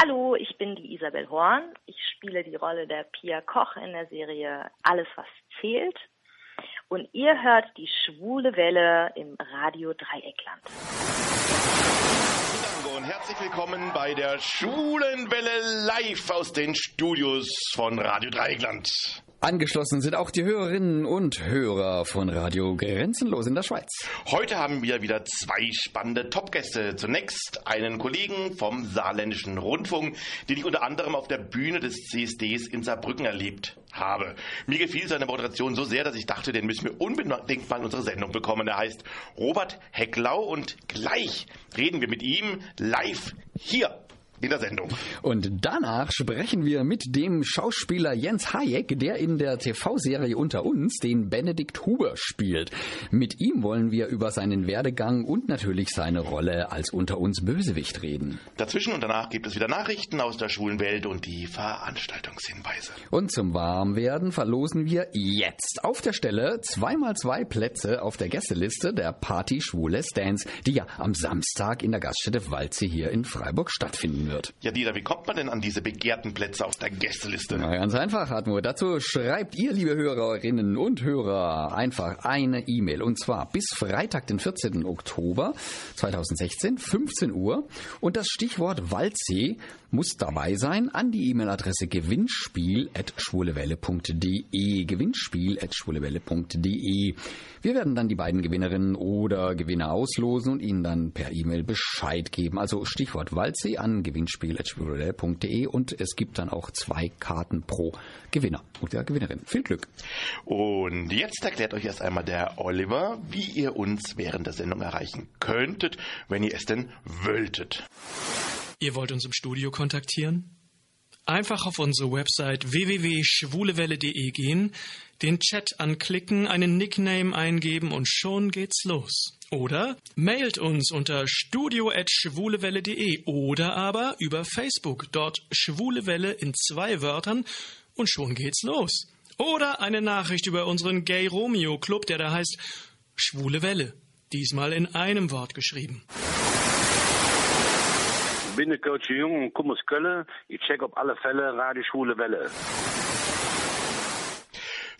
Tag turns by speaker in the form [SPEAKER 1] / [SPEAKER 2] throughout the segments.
[SPEAKER 1] Hallo, ich bin die Isabel Horn. Ich spiele die Rolle der Pia Koch in der Serie Alles, was zählt. Und ihr hört die schwule Welle im Radio Dreieckland.
[SPEAKER 2] Und herzlich willkommen bei der Schwulen Welle live aus den Studios von Radio Dreieckland.
[SPEAKER 3] Angeschlossen sind auch die Hörerinnen und Hörer von Radio Grenzenlos in der Schweiz.
[SPEAKER 2] Heute haben wir wieder zwei spannende Topgäste. Zunächst einen Kollegen vom Saarländischen Rundfunk, den ich unter anderem auf der Bühne des CSDs in Saarbrücken erlebt habe. Mir gefiel seine Moderation so sehr, dass ich dachte, den müssen wir unbedingt mal in unsere Sendung bekommen. Er heißt Robert Hecklau und gleich reden wir mit ihm live hier in der Sendung.
[SPEAKER 3] Und danach sprechen wir mit dem Schauspieler Jens Hayek, der in der TV-Serie Unter uns den Benedikt Huber spielt. Mit ihm wollen wir über seinen Werdegang und natürlich seine Rolle als Unter uns Bösewicht reden.
[SPEAKER 2] Dazwischen und danach gibt es wieder Nachrichten aus der schwulen Welt und die Veranstaltungshinweise.
[SPEAKER 3] Und zum Warmwerden verlosen wir jetzt auf der Stelle zweimal zwei Plätze auf der Gästeliste der Party Schwule Dance, die ja am Samstag in der Gaststätte Walze hier in Freiburg stattfinden wird.
[SPEAKER 2] Ja, Dieter, wie kommt man denn an diese begehrten Plätze auf der Gästeliste?
[SPEAKER 3] Na, ganz einfach, Hartmut. Dazu schreibt ihr, liebe Hörerinnen und Hörer, einfach eine E-Mail. Und zwar bis Freitag, den 14. Oktober 2016, 15 Uhr. Und das Stichwort Waldsee muss dabei sein an die E-Mail-Adresse gewinnspiel.schwulewelle.de. Gewinnspiel.schwulewelle.de. Wir werden dann die beiden Gewinnerinnen oder Gewinner auslosen und ihnen dann per E-Mail Bescheid geben. Also Stichwort Waldsee an gewinnspiel.schwulewelle.de und es gibt dann auch zwei Karten pro Gewinner oder Gewinnerin. Viel Glück.
[SPEAKER 2] Und jetzt erklärt euch erst einmal der Oliver, wie ihr uns während der Sendung erreichen könntet, wenn ihr es denn wolltet.
[SPEAKER 4] Ihr wollt uns im Studio kontaktieren? Einfach auf unsere Website www.schwulewelle.de gehen, den Chat anklicken, einen Nickname eingeben und schon geht's los. Oder mailt uns unter studio.schwulewelle.de oder aber über Facebook, dort Schwulewelle in zwei Wörtern und schon geht's los. Oder eine Nachricht über unseren Gay Romeo Club, der da heißt Schwule Welle. Diesmal in einem Wort geschrieben.
[SPEAKER 5] Bin der Coach Jung und komme aus Köln. Ich check auf alle Fälle Radio Schwule Welle.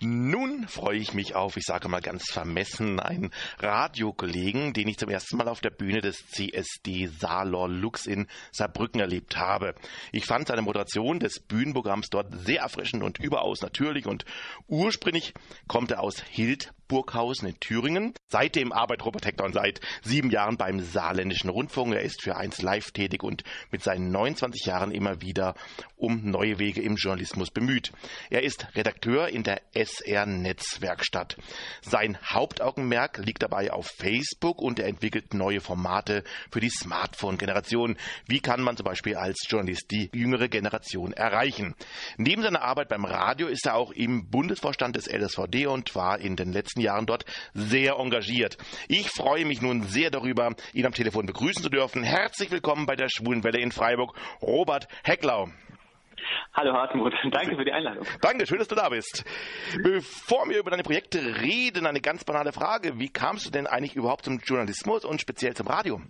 [SPEAKER 2] Nun freue ich mich auf, ich sage mal ganz vermessen, einen Radiokollegen, den ich zum ersten Mal auf der Bühne des CSD Salor Lux in Saarbrücken erlebt habe. Ich fand seine Moderation des Bühnenprogramms dort sehr erfrischend und überaus natürlich und ursprünglich kommt er aus Hild Burghausen in Thüringen. Seitdem arbeitet Robert Hector seit sieben Jahren beim Saarländischen Rundfunk. Er ist für eins live tätig und mit seinen 29 Jahren immer wieder um neue Wege im Journalismus bemüht. Er ist Redakteur in der SR Netzwerkstatt. Sein Hauptaugenmerk liegt dabei auf Facebook und er entwickelt neue Formate für die Smartphone-Generation. Wie kann man zum Beispiel als Journalist die jüngere Generation erreichen? Neben seiner Arbeit beim Radio ist er auch im Bundesvorstand des LSVD und war in den letzten Jahren dort sehr engagiert. Ich freue mich nun sehr darüber, ihn am Telefon begrüßen zu dürfen. Herzlich willkommen bei der Schwulenwelle in Freiburg, Robert Hecklau.
[SPEAKER 6] Hallo Hartmut, danke für die Einladung.
[SPEAKER 2] Danke, schön, dass du da bist. Bevor wir über deine Projekte reden, eine ganz banale Frage. Wie kamst du denn eigentlich überhaupt zum Journalismus und speziell zum Radio?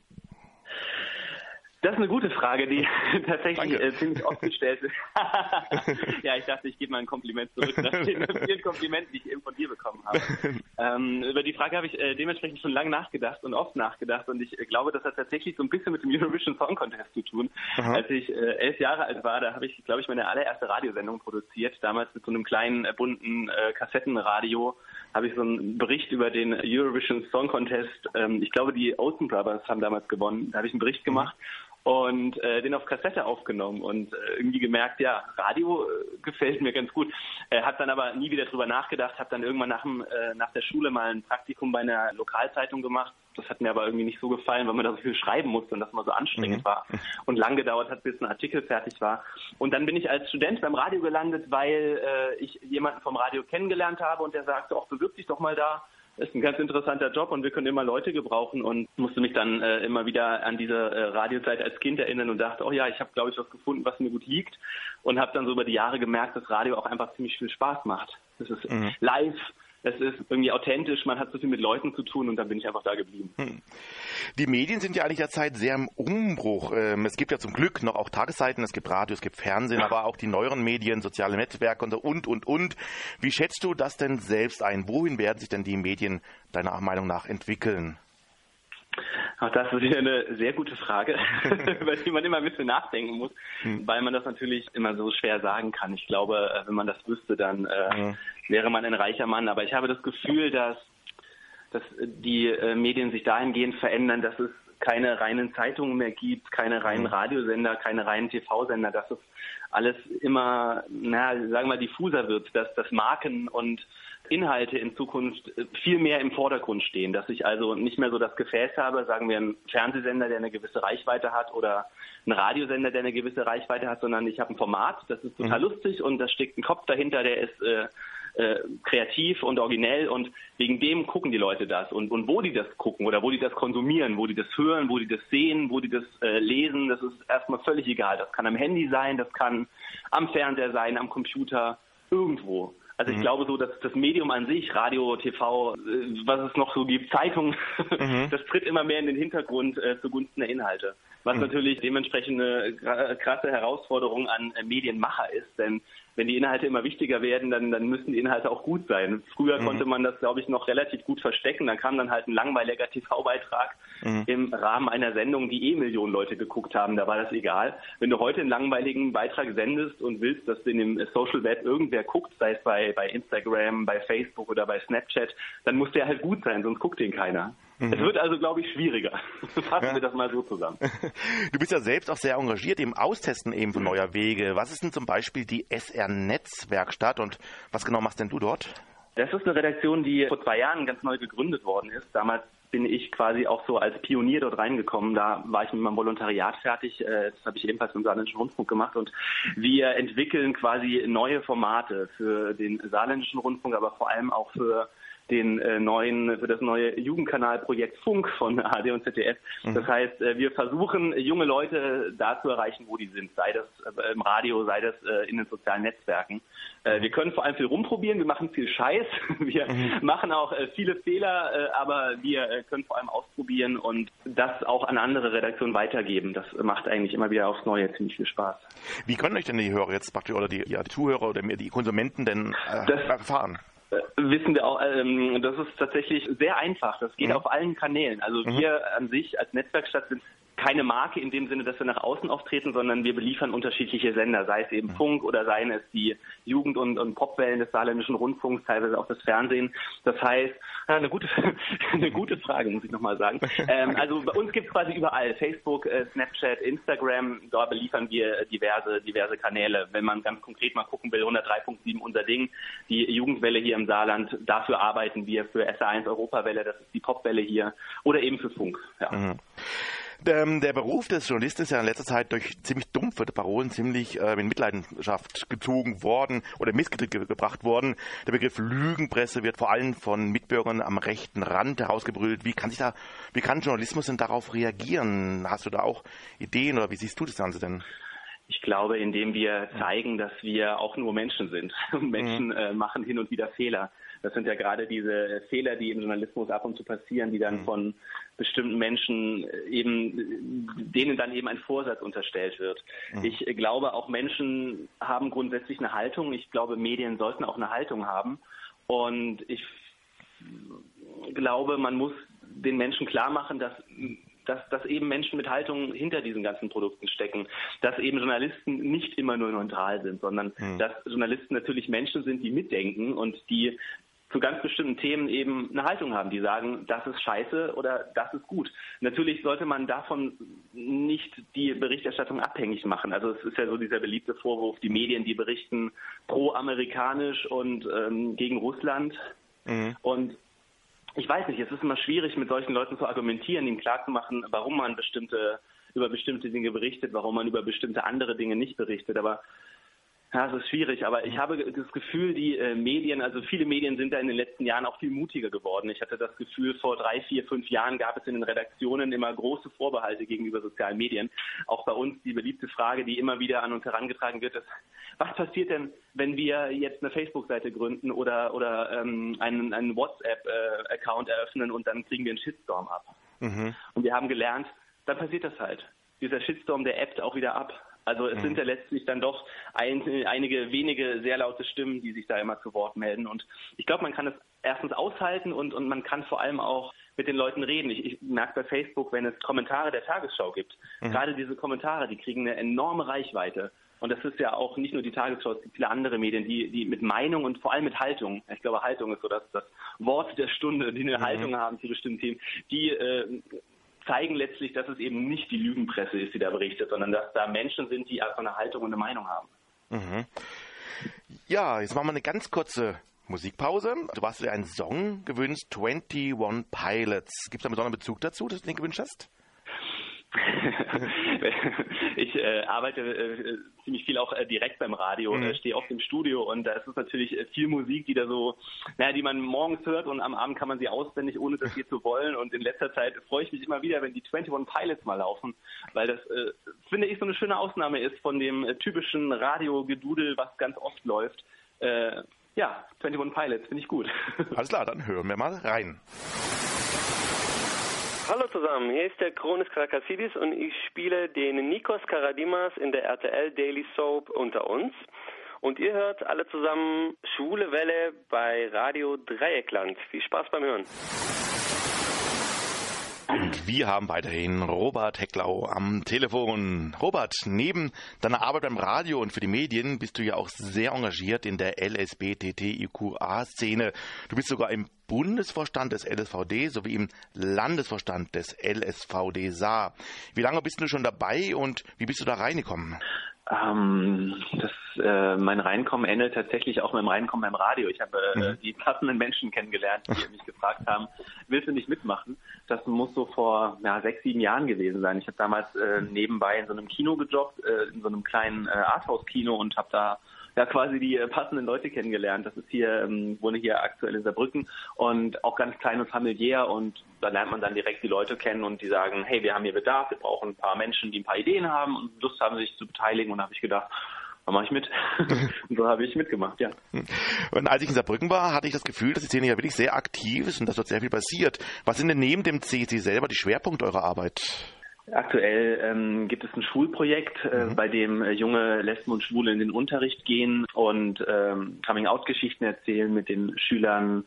[SPEAKER 6] Das ist eine gute Frage, die tatsächlich äh, ziemlich oft gestellt wird. ja, ich dachte, ich gebe mal ein Kompliment zurück nach den vielen Komplimenten, die ich eben von dir bekommen habe. ähm, über die Frage habe ich äh, dementsprechend schon lange nachgedacht und oft nachgedacht und ich äh, glaube, das hat tatsächlich so ein bisschen mit dem Eurovision Song Contest zu tun. Aha. Als ich äh, elf Jahre alt war, da habe ich, glaube ich, meine allererste Radiosendung produziert, damals mit so einem kleinen äh, bunten äh, Kassettenradio habe ich so einen Bericht über den Eurovision Song Contest. Ähm, ich glaube, die Olsen Brothers haben damals gewonnen. Da habe ich einen Bericht gemacht und äh, den auf Kassette aufgenommen und äh, irgendwie gemerkt, ja, Radio äh, gefällt mir ganz gut. Äh, habe dann aber nie wieder drüber nachgedacht, habe dann irgendwann nach, dem, äh, nach der Schule mal ein Praktikum bei einer Lokalzeitung gemacht. Das hat mir aber irgendwie nicht so gefallen, weil man da so viel schreiben musste und das mal so anstrengend mhm. war und lang gedauert hat, bis ein Artikel fertig war. Und dann bin ich als Student beim Radio gelandet, weil äh, ich jemanden vom Radio kennengelernt habe und der sagte, auch bewirb dich doch mal da ist ein ganz interessanter Job und wir können immer Leute gebrauchen und musste mich dann äh, immer wieder an diese äh, Radiozeit als Kind erinnern und dachte, oh ja, ich habe, glaube ich, was gefunden, was mir gut liegt und habe dann so über die Jahre gemerkt, dass Radio auch einfach ziemlich viel Spaß macht. Das ist mhm. live, es ist irgendwie authentisch, man hat so viel mit Leuten zu tun und dann bin ich einfach da geblieben. Hm.
[SPEAKER 2] Die Medien sind ja eigentlich derzeit sehr im Umbruch. Ähm, es gibt ja zum Glück noch auch Tageszeiten, es gibt Radio, es gibt Fernsehen, aber auch die neueren Medien, soziale Netzwerke und, und, und, und. Wie schätzt du das denn selbst ein? Wohin werden sich denn die Medien deiner Meinung nach entwickeln?
[SPEAKER 6] Auch das ist wieder eine sehr gute Frage, über die man immer ein bisschen nachdenken muss, hm. weil man das natürlich immer so schwer sagen kann. Ich glaube, äh, wenn man das wüsste, dann äh, hm. Wäre man ein reicher Mann. Aber ich habe das Gefühl, dass, dass die äh, Medien sich dahingehend verändern, dass es keine reinen Zeitungen mehr gibt, keine reinen hm. Radiosender, keine reinen TV-Sender, dass es alles immer, na, sagen wir mal, diffuser wird, dass das Marken und Inhalte in Zukunft äh, viel mehr im Vordergrund stehen, dass ich also nicht mehr so das Gefäß habe, sagen wir einen Fernsehsender, der eine gewisse Reichweite hat oder einen Radiosender, der eine gewisse Reichweite hat, sondern ich habe ein Format, das ist total mhm. lustig und da steckt ein Kopf dahinter, der ist äh, äh, kreativ und originell und wegen dem gucken die Leute das und, und wo die das gucken oder wo die das konsumieren, wo die das hören, wo die das sehen, wo die das äh, lesen, das ist erstmal völlig egal. Das kann am Handy sein, das kann am Fernseher sein, am Computer, irgendwo. Also ich mhm. glaube so, dass das Medium an sich, Radio, TV, äh, was es noch so gibt, Zeitung, mhm. das tritt immer mehr in den Hintergrund äh, zugunsten der Inhalte. Was mhm. natürlich dementsprechend eine krasse Herausforderung an äh, Medienmacher ist, denn wenn die Inhalte immer wichtiger werden, dann, dann müssen die Inhalte auch gut sein. Früher mhm. konnte man das, glaube ich, noch relativ gut verstecken. Dann kam dann halt ein langweiliger TV-Beitrag mhm. im Rahmen einer Sendung, die eh Millionen Leute geguckt haben. Da war das egal. Wenn du heute einen langweiligen Beitrag sendest und willst, dass in dem Social Web irgendwer guckt, sei es bei, bei Instagram, bei Facebook oder bei Snapchat, dann muss der halt gut sein, sonst guckt den keiner. Mhm. Es wird also, glaube ich, schwieriger. Fassen ja. wir das mal so zusammen.
[SPEAKER 2] Du bist ja selbst auch sehr engagiert im Austesten eben von neuer Wege. Was ist denn zum Beispiel die SR-Netzwerkstatt und was genau machst denn du dort?
[SPEAKER 6] Das ist eine Redaktion, die vor zwei Jahren ganz neu gegründet worden ist. Damals bin ich quasi auch so als Pionier dort reingekommen. Da war ich mit meinem Volontariat fertig. Äh, das habe ich ebenfalls im Saarländischen Rundfunk gemacht. Und wir entwickeln quasi neue Formate für den Saarländischen Rundfunk, aber vor allem auch für den äh, neuen, für das neue Jugendkanalprojekt Funk von ARD und ZDF. Mhm. Das heißt, äh, wir versuchen, junge Leute da zu erreichen, wo die sind, sei das äh, im Radio, sei das in den sozialen Netzwerken. Wir können vor allem viel rumprobieren, wir machen viel Scheiß, wir mhm. machen auch viele Fehler, aber wir können vor allem ausprobieren und das auch an andere Redaktionen weitergeben. Das macht eigentlich immer wieder aufs Neue ziemlich viel Spaß.
[SPEAKER 2] Wie können euch denn die Hörer jetzt praktisch oder die, ja, die Zuhörer oder die Konsumenten denn das, erfahren?
[SPEAKER 6] Äh, wissen wir auch, ähm, das ist tatsächlich sehr einfach. Das geht mhm. auf allen Kanälen. Also mhm. wir an sich als Netzwerkstadt sind keine Marke in dem Sinne, dass wir nach außen auftreten, sondern wir beliefern unterschiedliche Sender, sei es eben Funk oder seien es die Jugend- und, und Popwellen des saarländischen Rundfunks, teilweise auch das Fernsehen. Das heißt, eine gute, eine gute Frage, muss ich nochmal sagen. Ähm, also bei uns gibt es quasi überall Facebook, äh, Snapchat, Instagram, da beliefern wir diverse, diverse Kanäle. Wenn man ganz konkret mal gucken will, 103.7 unser Ding, die Jugendwelle hier im Saarland, dafür arbeiten wir für SA1 Europawelle, das ist die Popwelle hier, oder eben für Funk. Ja. Mhm.
[SPEAKER 2] Ähm, der Beruf des Journalisten ist ja in letzter Zeit durch ziemlich dumpfe Parolen ziemlich äh, in Mitleidenschaft gezogen worden oder Missgetrick gebracht worden. Der Begriff Lügenpresse wird vor allem von Mitbürgern am rechten Rand herausgebrüllt. Wie kann sich da, wie kann Journalismus denn darauf reagieren? Hast du da auch Ideen oder wie siehst du das Ganze denn?
[SPEAKER 6] Ich glaube, indem wir zeigen, dass wir auch nur Menschen sind. Menschen mhm. äh, machen hin und wieder Fehler. Das sind ja gerade diese Fehler, die im Journalismus ab und zu passieren, die dann mhm. von bestimmten Menschen eben, denen dann eben ein Vorsatz unterstellt wird. Mhm. Ich glaube, auch Menschen haben grundsätzlich eine Haltung. Ich glaube, Medien sollten auch eine Haltung haben. Und ich glaube, man muss den Menschen klar machen, dass dass, dass eben Menschen mit Haltung hinter diesen ganzen Produkten stecken, dass eben Journalisten nicht immer nur neutral sind, sondern mhm. dass Journalisten natürlich Menschen sind, die mitdenken und die zu ganz bestimmten Themen eben eine Haltung haben, die sagen, das ist scheiße oder das ist gut. Natürlich sollte man davon nicht die Berichterstattung abhängig machen. Also es ist ja so dieser beliebte Vorwurf, die Medien, die berichten pro-amerikanisch und ähm, gegen Russland. Mhm. Und ich weiß nicht, es ist immer schwierig, mit solchen Leuten zu argumentieren, ihnen klarzumachen, warum man bestimmte über bestimmte Dinge berichtet, warum man über bestimmte andere Dinge nicht berichtet. Aber Ja, es ist schwierig, aber ich habe das Gefühl, die äh, Medien, also viele Medien sind da in den letzten Jahren auch viel mutiger geworden. Ich hatte das Gefühl, vor drei, vier, fünf Jahren gab es in den Redaktionen immer große Vorbehalte gegenüber sozialen Medien. Auch bei uns die beliebte Frage, die immer wieder an uns herangetragen wird, ist, was passiert denn, wenn wir jetzt eine Facebook-Seite gründen oder, oder ähm, einen, einen WhatsApp-Account äh, eröffnen und dann kriegen wir einen Shitstorm ab? Mhm. Und wir haben gelernt, dann passiert das halt. Dieser Shitstorm, der ebbt auch wieder ab. Also es mhm. sind ja letztlich dann doch ein, einige wenige sehr laute Stimmen, die sich da immer zu Wort melden. Und ich glaube, man kann es erstens aushalten und, und man kann vor allem auch mit den Leuten reden. Ich, ich merke bei Facebook, wenn es Kommentare der Tagesschau gibt, mhm. gerade diese Kommentare, die kriegen eine enorme Reichweite. Und das ist ja auch nicht nur die Tagesschau, es gibt viele andere Medien, die, die mit Meinung und vor allem mit Haltung, ich glaube, Haltung ist so das, das Wort der Stunde, die eine mhm. Haltung haben zu bestimmten Themen, die äh, zeigen letztlich, dass es eben nicht die Lügenpresse ist, die da berichtet, sondern dass da Menschen sind, die einfach eine Haltung und eine Meinung haben. Mhm.
[SPEAKER 2] Ja, jetzt machen wir eine ganz kurze Musikpause. Du hast dir einen Song gewünscht, 21 Pilots. Gibt es einen besonderen Bezug dazu, dass du den gewünscht hast?
[SPEAKER 6] ich äh, arbeite äh, ziemlich viel auch äh, direkt beim Radio, mhm. Äh, stehe oft im Studio und da ist es natürlich äh, viel Musik, die da so, naja, die man morgens hört und am Abend kann man sie auswendig, ohne das hier zu wollen. Und in letzter Zeit freue ich mich immer wieder, wenn die 21 Pilots mal laufen, weil das, äh, finde ich, so eine schöne Ausnahme ist von dem typischen Radiogedudel, was ganz oft läuft. ja, 21 Pilots finde ich gut.
[SPEAKER 2] Alles klar, dann hören wir mal rein.
[SPEAKER 7] Hallo zusammen, hier ist der Kronis Karakassidis und ich spiele den Nikos Karadimas in der RTL Daily Soap unter uns. Und ihr hört alle zusammen Schwule Welle bei Radio Dreieckland. Viel Spaß beim Hören.
[SPEAKER 2] Und wir haben weiterhin Robert Hecklau am Telefon. Robert, neben deiner Arbeit beim Radio und für die Medien bist du ja auch sehr engagiert in der LSBTTIQA-Szene. Du bist sogar im Bundesvorstand des LSVD sowie im Landesvorstand des LSVD Saar. Wie lange bist du schon dabei und wie bist du da reingekommen?
[SPEAKER 6] Ähm, das, äh, mein Reinkommen endet tatsächlich auch mit dem Reinkommen beim Radio. Ich habe äh, mhm. die passenden Menschen kennengelernt, die mich gefragt haben, willst du nicht mitmachen? Das muss so vor ja, sechs, sieben Jahren gewesen sein. Ich habe damals äh, nebenbei in so einem Kino gejobbt, äh, in so einem kleinen äh, Arthouse-Kino und habe da ja quasi die äh, passenden Leute kennengelernt. Das ist hier, ähm, wohne hier aktuell in Saarbrücken und auch ganz klein und familiär und da lernt man dann direkt die Leute kennen und die sagen, hey, wir haben hier Bedarf, wir brauchen ein paar Menschen, die ein paar Ideen haben und Lust haben, sich zu beteiligen und da habe ich gedacht, da mache ich mit. und so habe ich mitgemacht, ja.
[SPEAKER 2] Und als ich in Saarbrücken war, hatte ich das Gefühl, dass die Szene ja wirklich sehr aktiv ist und dass dort sehr viel passiert. Was sind denn neben dem CSD selber die Schwerpunkte eurer Arbeit?
[SPEAKER 6] Aktuell ähm, gibt es ein Schulprojekt, äh, mhm. bei dem äh, junge Lesben und Schwule in den Unterricht gehen und ähm, Coming-out-Geschichten erzählen mit den Schülern,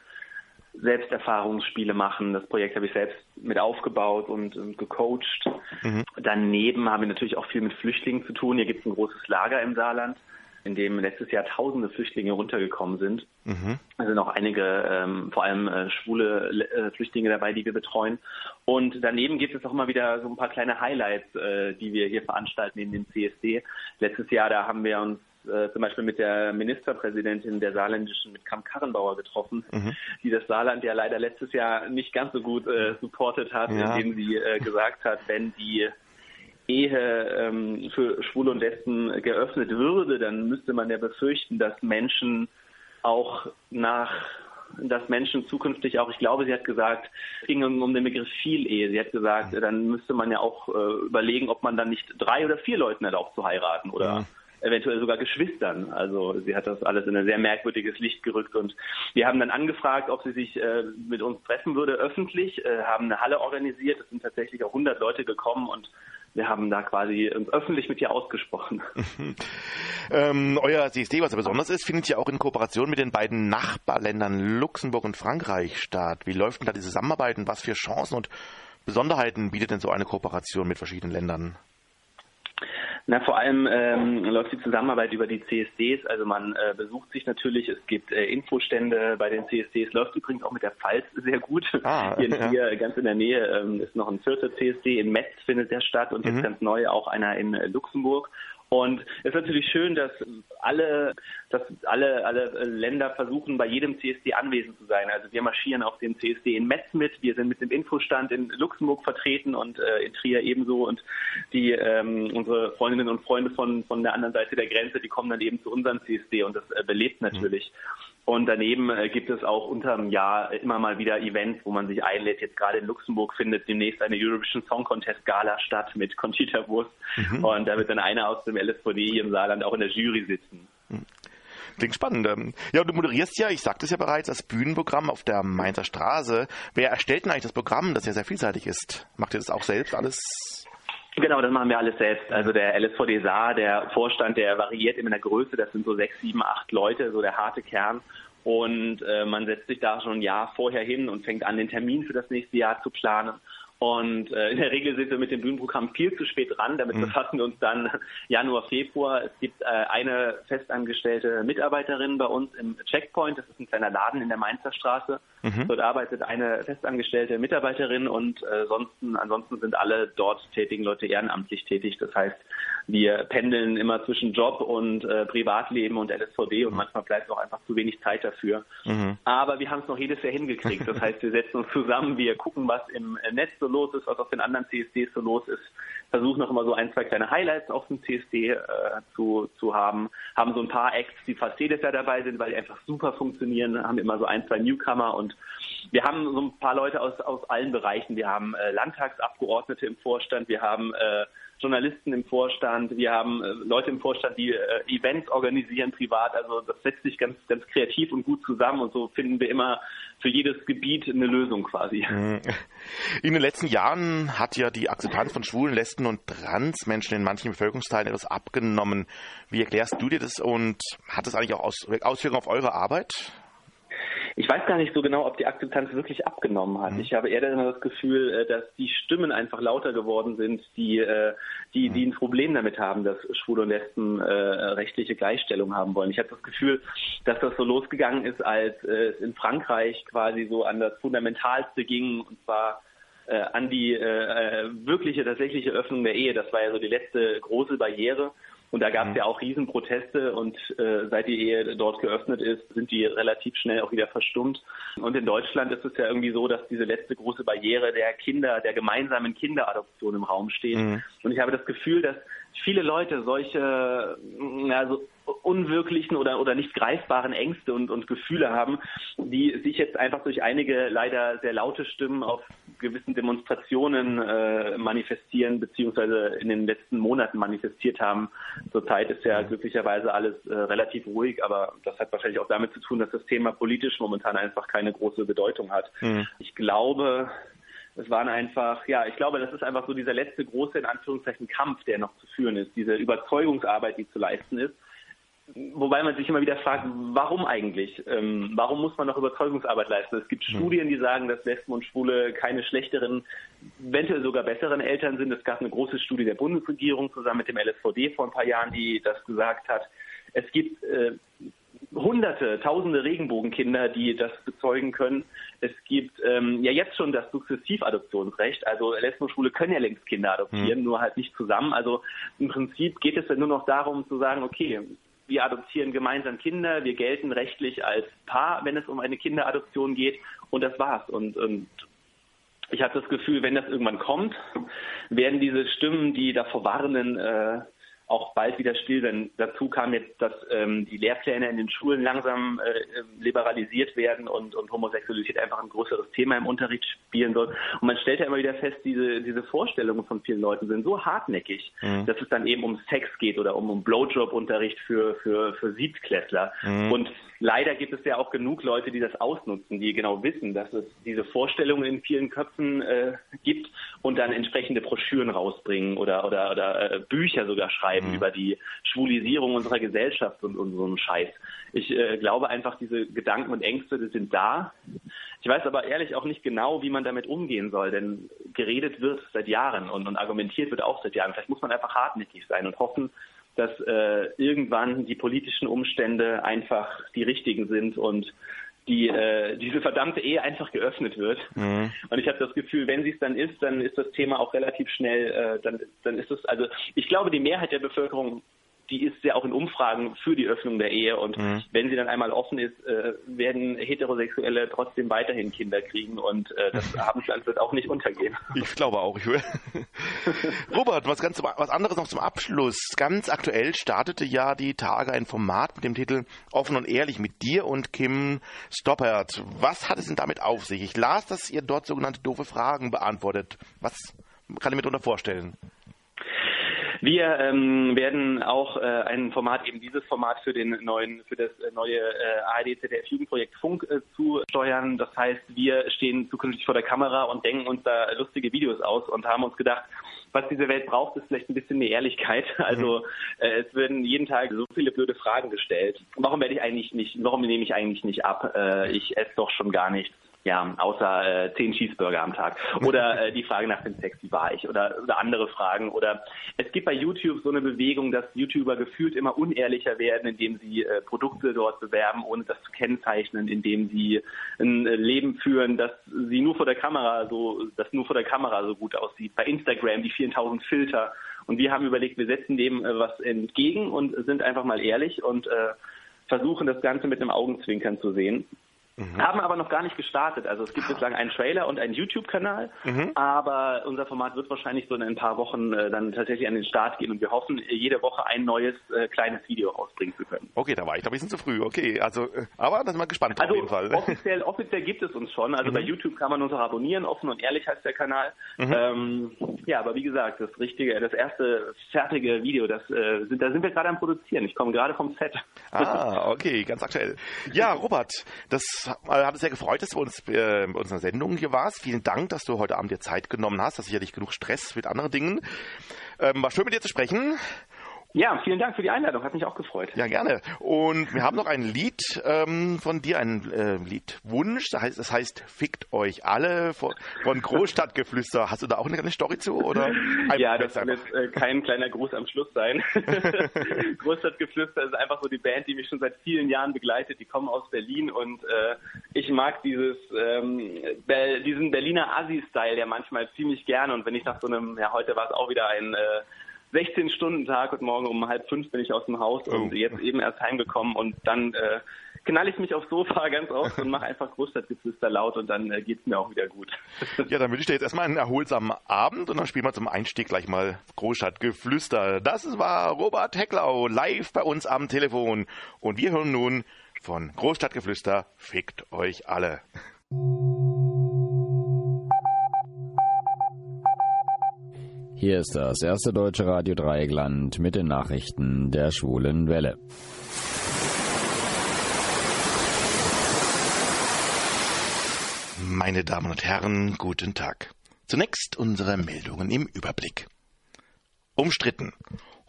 [SPEAKER 6] Selbsterfahrungsspiele machen. Das Projekt habe ich selbst mit aufgebaut und, und gecoacht. Mhm. Daneben haben wir natürlich auch viel mit Flüchtlingen zu tun. Hier gibt es ein großes Lager im Saarland in dem letztes Jahr tausende Flüchtlinge runtergekommen sind. Mhm. Es sind auch einige, ähm, vor allem äh, schwule äh, Flüchtlinge dabei, die wir betreuen. Und daneben gibt es auch immer wieder so ein paar kleine Highlights, äh, die wir hier veranstalten in dem CSD. Letztes Jahr, da haben wir uns äh, zum Beispiel mit der Ministerpräsidentin der saarländischen, mit Kam Karrenbauer getroffen, mhm. die das Saarland ja leider letztes Jahr nicht ganz so gut äh, supportet hat, ja. indem sie äh, gesagt hat, wenn die Ehe ähm, für Schwule und Lesben geöffnet würde, dann müsste man ja befürchten, dass Menschen auch nach dass Menschen zukünftig auch, ich glaube, sie hat gesagt, es ging um, den Begriff Vielehe. Sie hat gesagt, dann müsste man ja auch äh, überlegen, ob man dann nicht drei oder vier Leuten erlaubt zu heiraten oder ja. Eventuell sogar Geschwistern. Also sie hat das alles in ein sehr merkwürdiges Licht gerückt und wir haben dann angefragt, ob sie sich äh, mit uns treffen würde öffentlich, äh, haben eine Halle organisiert. Es sind tatsächlich auch 100 Leute gekommen und wir haben da quasi uns öffentlich mit ihr ausgesprochen.
[SPEAKER 2] ähm, euer CSD, was ja besonders ist, findet ja auch in Kooperation mit den beiden Nachbarländern Luxemburg und Frankreich statt. Wie läuft denn da die Zusammenarbeit und was für Chancen und Besonderheiten bietet denn so eine Kooperation mit verschiedenen Ländern?
[SPEAKER 6] Na, vor allem ähm, läuft die Zusammenarbeit über die CSDs. Also man äh, besucht sich natürlich, es gibt äh, Infostände bei den CSDs, läuft übrigens auch mit der Pfalz sehr gut. Ah, hier, ja. hier ganz in der Nähe ähm, ist noch ein vierter CSD, in Metz findet der statt und mhm. jetzt ganz neu auch einer in äh, Luxemburg. Und es ist natürlich schön, dass alle, dass alle, alle Länder versuchen, bei jedem CSD anwesend zu sein. Also wir marschieren auf dem CSD in Metz mit, wir sind mit dem Infostand in Luxemburg vertreten und äh, in Trier ebenso. Und die ähm, unsere Freundinnen und Freunde von, von der anderen Seite der Grenze, die kommen dann eben zu unserem CSD und das äh, belebt natürlich. Mhm. Und daneben äh, gibt es auch unter dem Jahr immer mal wieder Events, wo man sich einlädt. Jetzt gerade in Luxemburg findet demnächst eine Eurovision Song Contest Gala statt mit Conchita Wurst. Mhm. Und da wird dann einer aus dem LSVD hier im Saarland auch in der Jury sitzen.
[SPEAKER 2] Mhm. Klingt spannend. Ähm, ja, du moderierst ja, ich sagte es ja bereits, das Bühnenprogramm auf der Mainzer Straße. Wer erstellt denn eigentlich das Programm, das ja sehr vielseitig ist? Macht ihr das auch selbst alles
[SPEAKER 6] Genau, das machen wir alles selbst. Also der LSVD Saar, der Vorstand, der variiert immer in der Größe. Das sind so sechs, sieben, acht Leute, so der harte Kern. Und äh, man setzt sich da schon ein Jahr vorher hin und fängt an, den Termin für das nächste Jahr zu planen. Und äh, in der Regel sind wir mit dem Bühnenprogramm viel zu spät dran. Damit mhm. befassen wir uns dann Januar, Februar. Es gibt äh, eine festangestellte Mitarbeiterin bei uns im Checkpoint. Das ist ein kleiner Laden in der Mainzer Straße. Mhm. Dort arbeitet eine festangestellte Mitarbeiterin und äh, ansonsten, ansonsten sind alle dort tätigen Leute ehrenamtlich tätig. Das heißt, wir pendeln immer zwischen Job und äh, Privatleben und LSVD und mhm. manchmal bleibt auch einfach zu wenig Zeit dafür. Mhm. Aber wir haben es noch jedes Jahr hingekriegt. Das heißt, wir setzen uns zusammen, wir gucken, was im Netz so los ist, was auf den anderen CSDs so los ist, versuchen noch immer so ein, zwei kleine Highlights auf dem CSD äh, zu, zu haben, haben so ein paar Acts, die fast jedes Jahr dabei sind, weil die einfach super funktionieren, haben immer so ein, zwei Newcomer und wir haben so ein paar Leute aus, aus allen Bereichen. Wir haben äh, Landtagsabgeordnete im Vorstand, wir haben äh, Journalisten im Vorstand, wir haben äh, Leute im Vorstand, die äh, Events organisieren privat. Also das setzt sich ganz, ganz kreativ und gut zusammen und so finden wir immer für jedes Gebiet eine Lösung quasi. Mhm.
[SPEAKER 2] In den letzten Jahren hat ja die Akzeptanz von schwulen, Lesben und Transmenschen in manchen Bevölkerungsteilen etwas abgenommen. Wie erklärst du dir das und hat das eigentlich auch Auswirkungen auf eure Arbeit?
[SPEAKER 6] Ich weiß gar nicht so genau, ob die Akzeptanz wirklich abgenommen hat. Mhm. Ich habe eher das Gefühl, äh, dass die Stimmen einfach lauter geworden sind, die, äh, die, die mhm. ein Problem damit haben, dass Schwule und Lesben äh, rechtliche Gleichstellung haben wollen. Ich habe das Gefühl, dass das so losgegangen ist, als es in Frankreich quasi so an das Fundamentalste ging, und zwar an die äh, wirkliche, tatsächliche Öffnung der Ehe. Das war ja so die letzte große Barriere. Und da gab es mhm. ja auch Riesenproteste und äh, seit die Ehe dort geöffnet ist, sind die relativ schnell auch wieder verstummt. Und in Deutschland ist es ja irgendwie so, dass diese letzte große Barriere der Kinder, der gemeinsamen Kinderadoption im Raum steht. Mhm. Und ich habe das Gefühl, dass viele Leute solche ja, so unwirklichen oder, oder nicht greifbaren Ängste und, und Gefühle haben, die sich jetzt einfach durch einige leider sehr laute Stimmen auf gewissen Demonstrationen äh, manifestieren, beziehungsweise in den letzten Monaten manifestiert haben. Zurzeit ist ja glücklicherweise alles äh, relativ ruhig, aber das hat wahrscheinlich auch damit zu tun, dass das Thema politisch momentan einfach keine große Bedeutung hat. Mhm. Ich glaube, es waren einfach, ja, ich glaube, das ist einfach so dieser letzte große, in Anführungszeichen, Kampf, der noch zu führen ist, diese Überzeugungsarbeit, die zu leisten ist. Wobei man sich immer wieder fragt, warum eigentlich? Ähm, warum muss man noch Überzeugungsarbeit leisten? Es gibt hm. Studien, die sagen, dass Lesben und Schwule keine schlechteren, eventuell sogar besseren Eltern sind. Es gab eine große Studie der Bundesregierung zusammen mit dem LSVD vor ein paar Jahren, die das gesagt hat. Es gibt äh, hunderte, tausende Regenbogenkinder, die das bezeugen können. Es gibt ähm, ja jetzt schon das Sukzessivadoptionsrecht. Also Lesben und Schwule können ja längst Kinder adoptieren, mhm. nur halt nicht zusammen. Also im Prinzip geht es ja nur noch darum zu sagen, okay, wir adoptieren gemeinsam Kinder, wir gelten rechtlich als Paar, wenn es um eine Kinderadoption geht und das war's. Und, und ich habe das Gefühl, wenn das irgendwann kommt, werden diese Stimmen, die davor warnen, äh, auch bald wieder still. Denn dazu kam jetzt, dass ähm, die Lehrpläne in den Schulen langsam äh, liberalisiert werden und, und Homosexualität einfach ein größeres Thema im Unterricht spielen soll. Und man stellt ja immer wieder fest, diese, diese Vorstellungen von vielen Leuten sind so hartnäckig, mhm. dass es dann eben um Sex geht oder um, um Blowjob-Unterricht für, für, für Siebtklässler. Mhm. Und leider gibt es ja auch genug Leute, die das ausnutzen, die genau wissen, dass es diese Vorstellungen in vielen Köpfen äh, gibt und dann entsprechende Broschüren rausbringen oder, oder, oder äh, Bücher sogar schreiben mhm. über die Schwulisierung unserer Gesellschaft und, und so einen Scheiß. Ich äh, glaube einfach, diese Gedanken und Ängste, die sind da. Ich weiß aber ehrlich auch nicht genau, wie man damit umgehen soll, denn geredet wird seit Jahren und, und argumentiert wird auch seit Jahren. Vielleicht muss man einfach hartnäckig sein und hoffen, dass äh, irgendwann die politischen Umstände einfach die richtigen sind und die äh, diese verdammte Ehe einfach geöffnet wird. Mhm. Und ich habe das Gefühl, wenn sie es dann ist, dann ist das Thema auch relativ schnell, äh, dann, dann ist es, also ich glaube, die Mehrheit der Bevölkerung die ist ja auch in Umfragen für die Öffnung der Ehe. Und mhm. wenn sie dann einmal offen ist, äh, werden Heterosexuelle trotzdem weiterhin Kinder kriegen und äh, das Abendland wird auch nicht untergehen.
[SPEAKER 2] Ich glaube auch. Ich will. Robert, was ganz was anderes noch zum Abschluss. Ganz aktuell startete ja die Tage ein Format mit dem Titel Offen und ehrlich mit dir und Kim Stoppert. Was hat es denn damit auf sich? Ich las, dass ihr dort sogenannte doofe Fragen beantwortet. Was kann ich mir darunter vorstellen?
[SPEAKER 6] Wir ähm, werden auch äh, ein Format, eben dieses Format für den neuen, für das äh, neue äh, ARD ZDF Jugendprojekt Funk äh, zusteuern. Das heißt, wir stehen zukünftig vor der Kamera und denken uns da lustige Videos aus und haben uns gedacht, was diese Welt braucht, ist vielleicht ein bisschen mehr Ehrlichkeit. Also mhm. äh, es werden jeden Tag so viele blöde Fragen gestellt. Warum werde ich eigentlich nicht, warum nehme ich eigentlich nicht ab? Äh, ich esse doch schon gar nichts ja, außer äh, zehn Cheeseburger am Tag. Oder äh, die Frage nach dem Sex, wie war ich? Oder, oder andere Fragen. Oder es gibt bei YouTube so eine Bewegung, dass YouTuber gefühlt immer unehrlicher werden, indem sie äh, Produkte dort bewerben, ohne das zu kennzeichnen, indem sie ein äh, Leben führen, das sie nur vor der Kamera so, das nur vor der Kamera so gut aussieht. Bei Instagram die 4000 Filter. Und wir haben überlegt, wir setzen dem äh, was entgegen und sind einfach mal ehrlich und äh, versuchen das Ganze mit einem Augenzwinkern zu sehen. Mhm. Haben aber noch gar nicht gestartet. Also es gibt bislang einen Trailer und einen YouTube-Kanal, mhm. aber unser Format wird wahrscheinlich so in ein paar Wochen äh, dann tatsächlich an den Start gehen und wir hoffen, jede Woche ein neues äh, kleines Video rausbringen zu können.
[SPEAKER 2] Okay, da war ich da ein bisschen zu früh. Okay, also äh, aber da sind wir gespannt
[SPEAKER 6] also,
[SPEAKER 2] auf jeden Fall.
[SPEAKER 6] Offiziell, offiziell gibt es uns schon. Also mhm. bei YouTube kann man uns auch abonnieren, offen und ehrlich heißt der Kanal. Mhm. Ähm, ja, aber wie gesagt, das richtige, das erste fertige Video, das äh, sind, da sind wir gerade am produzieren. Ich komme gerade vom Set.
[SPEAKER 2] Ah, okay, ganz aktuell. Ja, Robert, das hat uns sehr gefreut, dass du uns äh, bei unserer Sendung hier warst. Vielen Dank, dass du heute Abend dir Zeit genommen hast. Das ist sicherlich genug Stress mit anderen Dingen. Ähm, war schön mit dir zu sprechen.
[SPEAKER 6] Ja, vielen Dank für die Einladung, hat mich auch gefreut.
[SPEAKER 2] Ja, gerne. Und wir haben noch ein Lied ähm, von dir, ein äh, Liedwunsch, das heißt, das heißt Fickt euch alle von, von Großstadtgeflüster. Hast du da auch eine kleine Story zu? Oder
[SPEAKER 6] ja, das wird äh, kein kleiner Gruß am Schluss sein. Großstadtgeflüster ist einfach so die Band, die mich schon seit vielen Jahren begleitet. Die kommen aus Berlin und äh, ich mag dieses ähm, Be diesen Berliner Assi-Style ja manchmal ziemlich gerne. Und wenn ich nach so einem, ja heute war es auch wieder ein äh, 16-Stunden-Tag und morgen um halb fünf bin ich aus dem Haus oh. und jetzt eben erst heimgekommen und dann äh, knall ich mich aufs Sofa ganz oft und mache einfach Großstadtgeflüster laut und dann äh, geht's mir auch wieder gut.
[SPEAKER 2] Ja, dann wünsche ich dir jetzt erstmal einen erholsamen Abend und dann spielen wir zum Einstieg gleich mal Großstadtgeflüster. Das war Robert Hecklau live bei uns am Telefon und wir hören nun von Großstadtgeflüster Fickt euch alle.
[SPEAKER 3] Hier ist das erste deutsche Radio Dreieckland mit den Nachrichten der schwulen Welle.
[SPEAKER 2] Meine Damen und Herren, guten Tag. Zunächst unsere Meldungen im Überblick. Umstritten.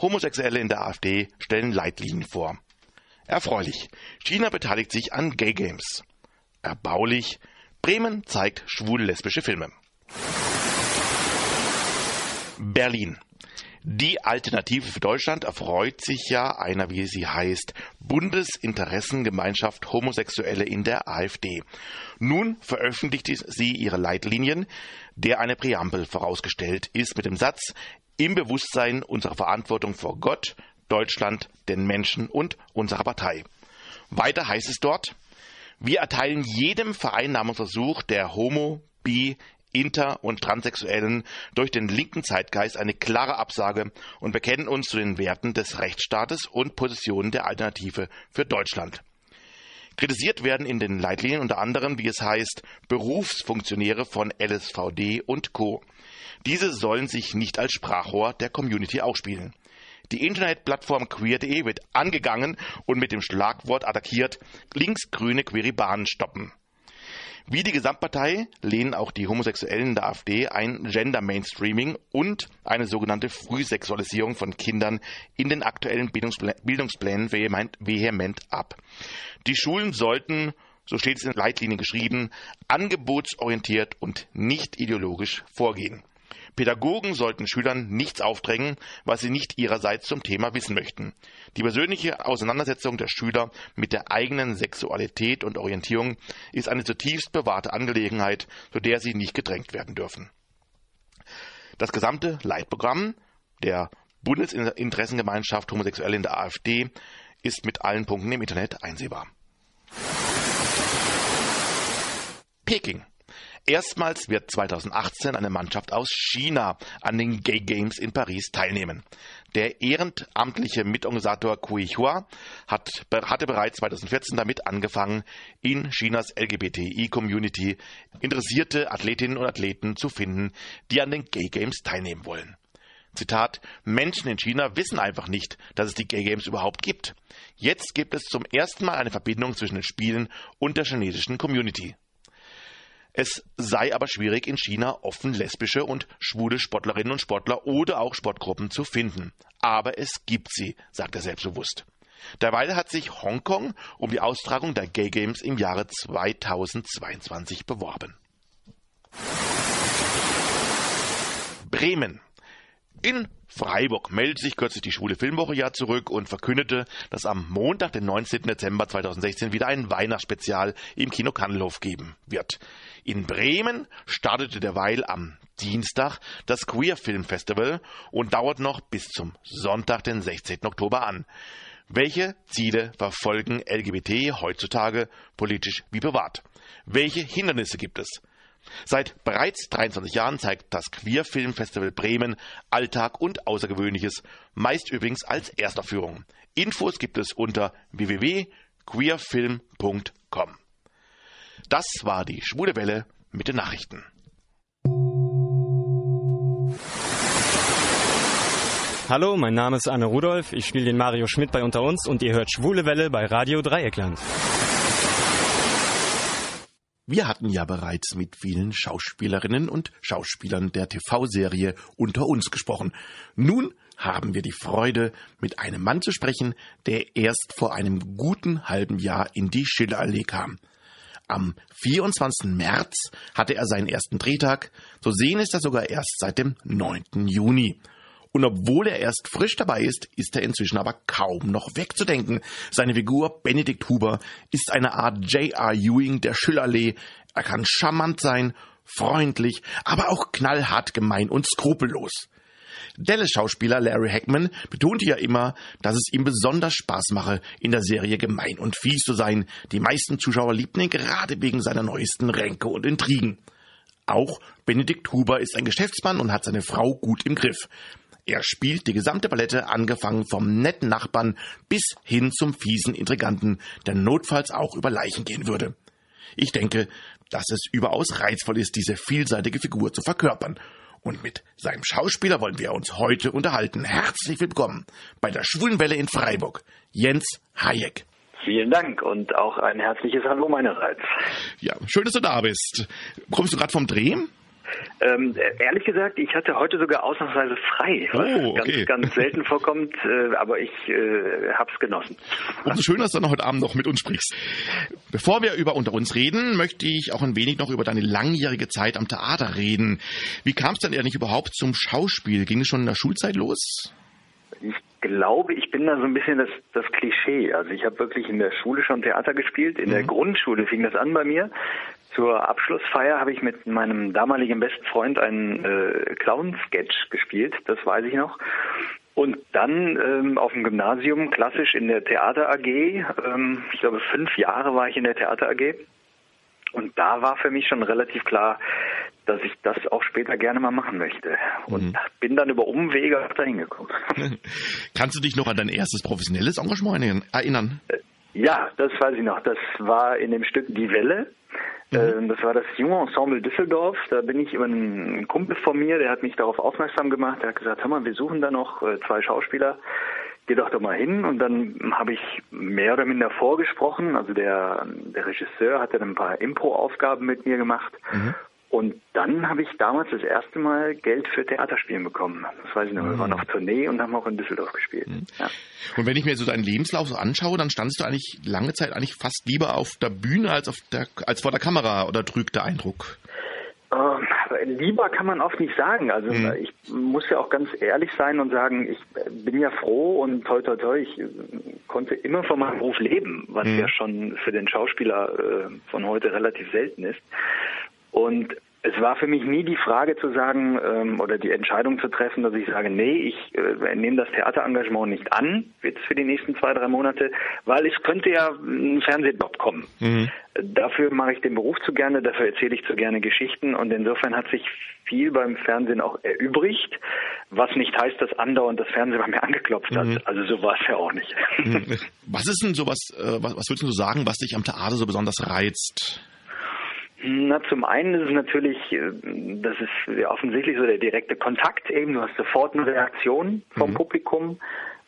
[SPEAKER 2] Homosexuelle in der AfD stellen Leitlinien vor. Erfreulich. China beteiligt sich an Gay Games. Erbaulich. Bremen zeigt schwul-lesbische Filme. Berlin. Die Alternative für Deutschland erfreut sich ja einer, wie sie heißt, Bundesinteressengemeinschaft Homosexuelle in der AfD. Nun veröffentlicht sie ihre Leitlinien, der eine Präambel vorausgestellt ist mit dem Satz im Bewusstsein unserer Verantwortung vor Gott, Deutschland, den Menschen und unserer Partei. Weiter heißt es dort, wir erteilen jedem Vereinnahmungsversuch der Homo, Bi, Inter- und Transsexuellen durch den linken Zeitgeist eine klare Absage und bekennen uns zu den Werten des Rechtsstaates und Positionen der Alternative für Deutschland. Kritisiert werden in den Leitlinien unter anderem, wie es heißt, Berufsfunktionäre von LSVD und Co. Diese sollen sich nicht als Sprachrohr der Community ausspielen. Die Internetplattform queer.de wird angegangen und mit dem Schlagwort attackiert, linksgrüne Queribahnen stoppen. Wie die Gesamtpartei lehnen auch die Homosexuellen der AfD ein Gender Mainstreaming und eine sogenannte Frühsexualisierung von Kindern in den aktuellen Bildungsplänen vehement, vehement ab. Die Schulen sollten so steht es in Leitlinien geschrieben, angebotsorientiert und nicht ideologisch vorgehen. Pädagogen sollten Schülern nichts aufdrängen, was sie nicht ihrerseits zum Thema wissen möchten. Die persönliche Auseinandersetzung der Schüler mit der eigenen Sexualität und Orientierung ist eine zutiefst bewahrte Angelegenheit, zu der sie nicht gedrängt werden dürfen. Das gesamte Leitprogramm der Bundesinteressengemeinschaft Homosexuelle in der AfD ist mit allen Punkten im Internet einsehbar. Peking. Erstmals wird 2018 eine Mannschaft aus China an den Gay Games in Paris teilnehmen. Der ehrenamtliche Mitorganisator Kui Hua hat, hatte bereits 2014 damit angefangen, in Chinas LGBTI-Community interessierte Athletinnen und Athleten zu finden, die an den Gay Games teilnehmen wollen. Zitat, Menschen in China wissen einfach nicht, dass es die Gay Games überhaupt gibt. Jetzt gibt es zum ersten Mal eine Verbindung zwischen den Spielen und der chinesischen Community. Es sei aber schwierig, in China offen lesbische und schwule Sportlerinnen und Sportler oder auch Sportgruppen zu finden. Aber es gibt sie, sagt er selbstbewusst. Derweil hat sich Hongkong um die Austragung der Gay Games im Jahre 2022 beworben. Bremen. In Freiburg meldet sich kürzlich die Schwule Filmwoche ja zurück und verkündete, dass am Montag, den 19. Dezember 2016, wieder ein Weihnachtsspezial im Kino Kannelhof geben wird. In Bremen startete derweil am Dienstag das Queer Film Festival und dauert noch bis zum Sonntag, den 16. Oktober an. Welche Ziele verfolgen LGBT heutzutage politisch wie privat? Welche Hindernisse gibt es? Seit bereits 23 Jahren zeigt das Queer Film Festival Bremen Alltag und Außergewöhnliches, meist übrigens als Erstaufführung. Infos gibt es unter www.queerfilm.com. Das war die Schwule Welle mit den Nachrichten.
[SPEAKER 8] Hallo, mein Name ist Anne Rudolph, ich spiele den Mario Schmidt bei Unter uns und ihr hört Schwule Welle bei Radio Dreieckland.
[SPEAKER 2] Wir hatten ja bereits mit vielen Schauspielerinnen und Schauspielern der TV-Serie Unter uns gesprochen. Nun haben wir die Freude, mit einem Mann zu sprechen, der erst vor einem guten halben Jahr in die Schillerallee kam. Am 24. März hatte er seinen ersten Drehtag, zu sehen ist er sogar erst seit dem 9. Juni. Und obwohl er erst frisch dabei ist, ist er inzwischen aber kaum noch wegzudenken. Seine Figur Benedikt Huber ist eine Art J.R. Ewing der Schillerlee. Er kann charmant sein, freundlich, aber auch knallhart gemein und skrupellos. Dallas-Schauspieler Larry Hackman betonte ja immer, dass es ihm besonders Spaß mache, in der Serie gemein und fies zu sein. Die meisten Zuschauer liebten ihn gerade wegen seiner neuesten Ränke und Intrigen. Auch Benedikt Huber ist ein Geschäftsmann und hat seine Frau gut im Griff. Er spielt die gesamte Palette, angefangen vom netten Nachbarn bis hin zum fiesen Intriganten, der notfalls auch über Leichen gehen würde. Ich denke, dass es überaus reizvoll ist, diese vielseitige Figur zu verkörpern. Und mit seinem Schauspieler wollen wir uns heute unterhalten. Herzlich willkommen bei der Schwulenwelle in Freiburg, Jens Hayek.
[SPEAKER 9] Vielen Dank und auch ein herzliches Hallo meinerseits.
[SPEAKER 2] Ja, schön, dass du da bist. Kommst du gerade vom Drehen?
[SPEAKER 9] Ähm, ehrlich gesagt, ich hatte heute sogar ausnahmsweise frei, was oh, okay. ganz, ganz selten vorkommt, äh, aber ich äh, habe es genossen.
[SPEAKER 2] Umso schön, dass du noch heute Abend noch mit uns sprichst. Bevor wir über unter uns reden, möchte ich auch ein wenig noch über deine langjährige Zeit am Theater reden. Wie kam es denn eigentlich überhaupt zum Schauspiel? Ging es schon in der Schulzeit los?
[SPEAKER 9] Ich glaube, ich bin da so ein bisschen das, das Klischee. Also ich habe wirklich in der Schule schon Theater gespielt. In mhm. der Grundschule fing das an bei mir. Zur Abschlussfeier habe ich mit meinem damaligen besten Freund einen äh, Clown-Sketch gespielt, das weiß ich noch. Und dann ähm, auf dem Gymnasium klassisch in der Theater AG. Ähm, ich glaube, fünf Jahre war ich in der Theater AG. Und da war für mich schon relativ klar, dass ich das auch später gerne mal machen möchte. Und mhm. bin dann über Umwege auch dahin gekommen.
[SPEAKER 2] Kannst du dich noch an dein erstes professionelles Engagement erinnern? Äh,
[SPEAKER 9] ja, das weiß ich noch. Das war in dem Stück Die Welle. Mhm. Ähm, das war das Junge Ensemble Düsseldorf. Da bin ich über einen Kumpel von mir, der hat mich darauf aufmerksam gemacht. Der hat gesagt, hör mal, wir suchen da noch äh, zwei Schauspieler. Geh doch doch mal hin. Und dann habe ich mehr oder minder vorgesprochen. Also der, der Regisseur hat dann ein paar Impro-Aufgaben mit mir gemacht. Mhm. Und dann habe ich damals das erste Mal Geld für Theaterspielen bekommen. Das weiß ich noch. Wir waren mhm. auf Tournee und haben auch in Düsseldorf gespielt. Mhm.
[SPEAKER 2] Ja. Und wenn ich mir so deinen Lebenslauf so anschaue, dann standest du eigentlich lange Zeit eigentlich fast lieber auf der Bühne als, auf der, als vor der Kamera oder trügt der Eindruck?
[SPEAKER 9] Ähm, lieber kann man oft nicht sagen. Also mhm. ich muss ja auch ganz ehrlich sein und sagen, ich bin ja froh und toi toi toi, ich konnte immer von meinem Beruf leben, was mhm. ja schon für den Schauspieler äh, von heute relativ selten ist. Und Es war für mich nie die Frage zu sagen ähm, oder die Entscheidung zu treffen, dass ich sage, nee, ich äh, nehme das Theaterengagement nicht an, jetzt für die nächsten zwei, drei Monate, weil es könnte ja ein Fernsehjob kommen. Mhm. Dafür mache ich den Beruf zu gerne, dafür erzähle ich zu gerne Geschichten und insofern hat sich viel beim Fernsehen auch erübrigt, was nicht heißt, dass andauernd das Fernsehen bei mir angeklopft hat. Mhm. Also so war es ja auch nicht.
[SPEAKER 2] Mhm. Was ist denn sowas, äh, was, was würdest du sagen, was dich am Theater so besonders reizt?
[SPEAKER 9] Na, zum einen ist es natürlich, äh, das ist ja offensichtlich so der direkte Kontakt eben, du hast sofort eine Reaktion vom mhm. Publikum.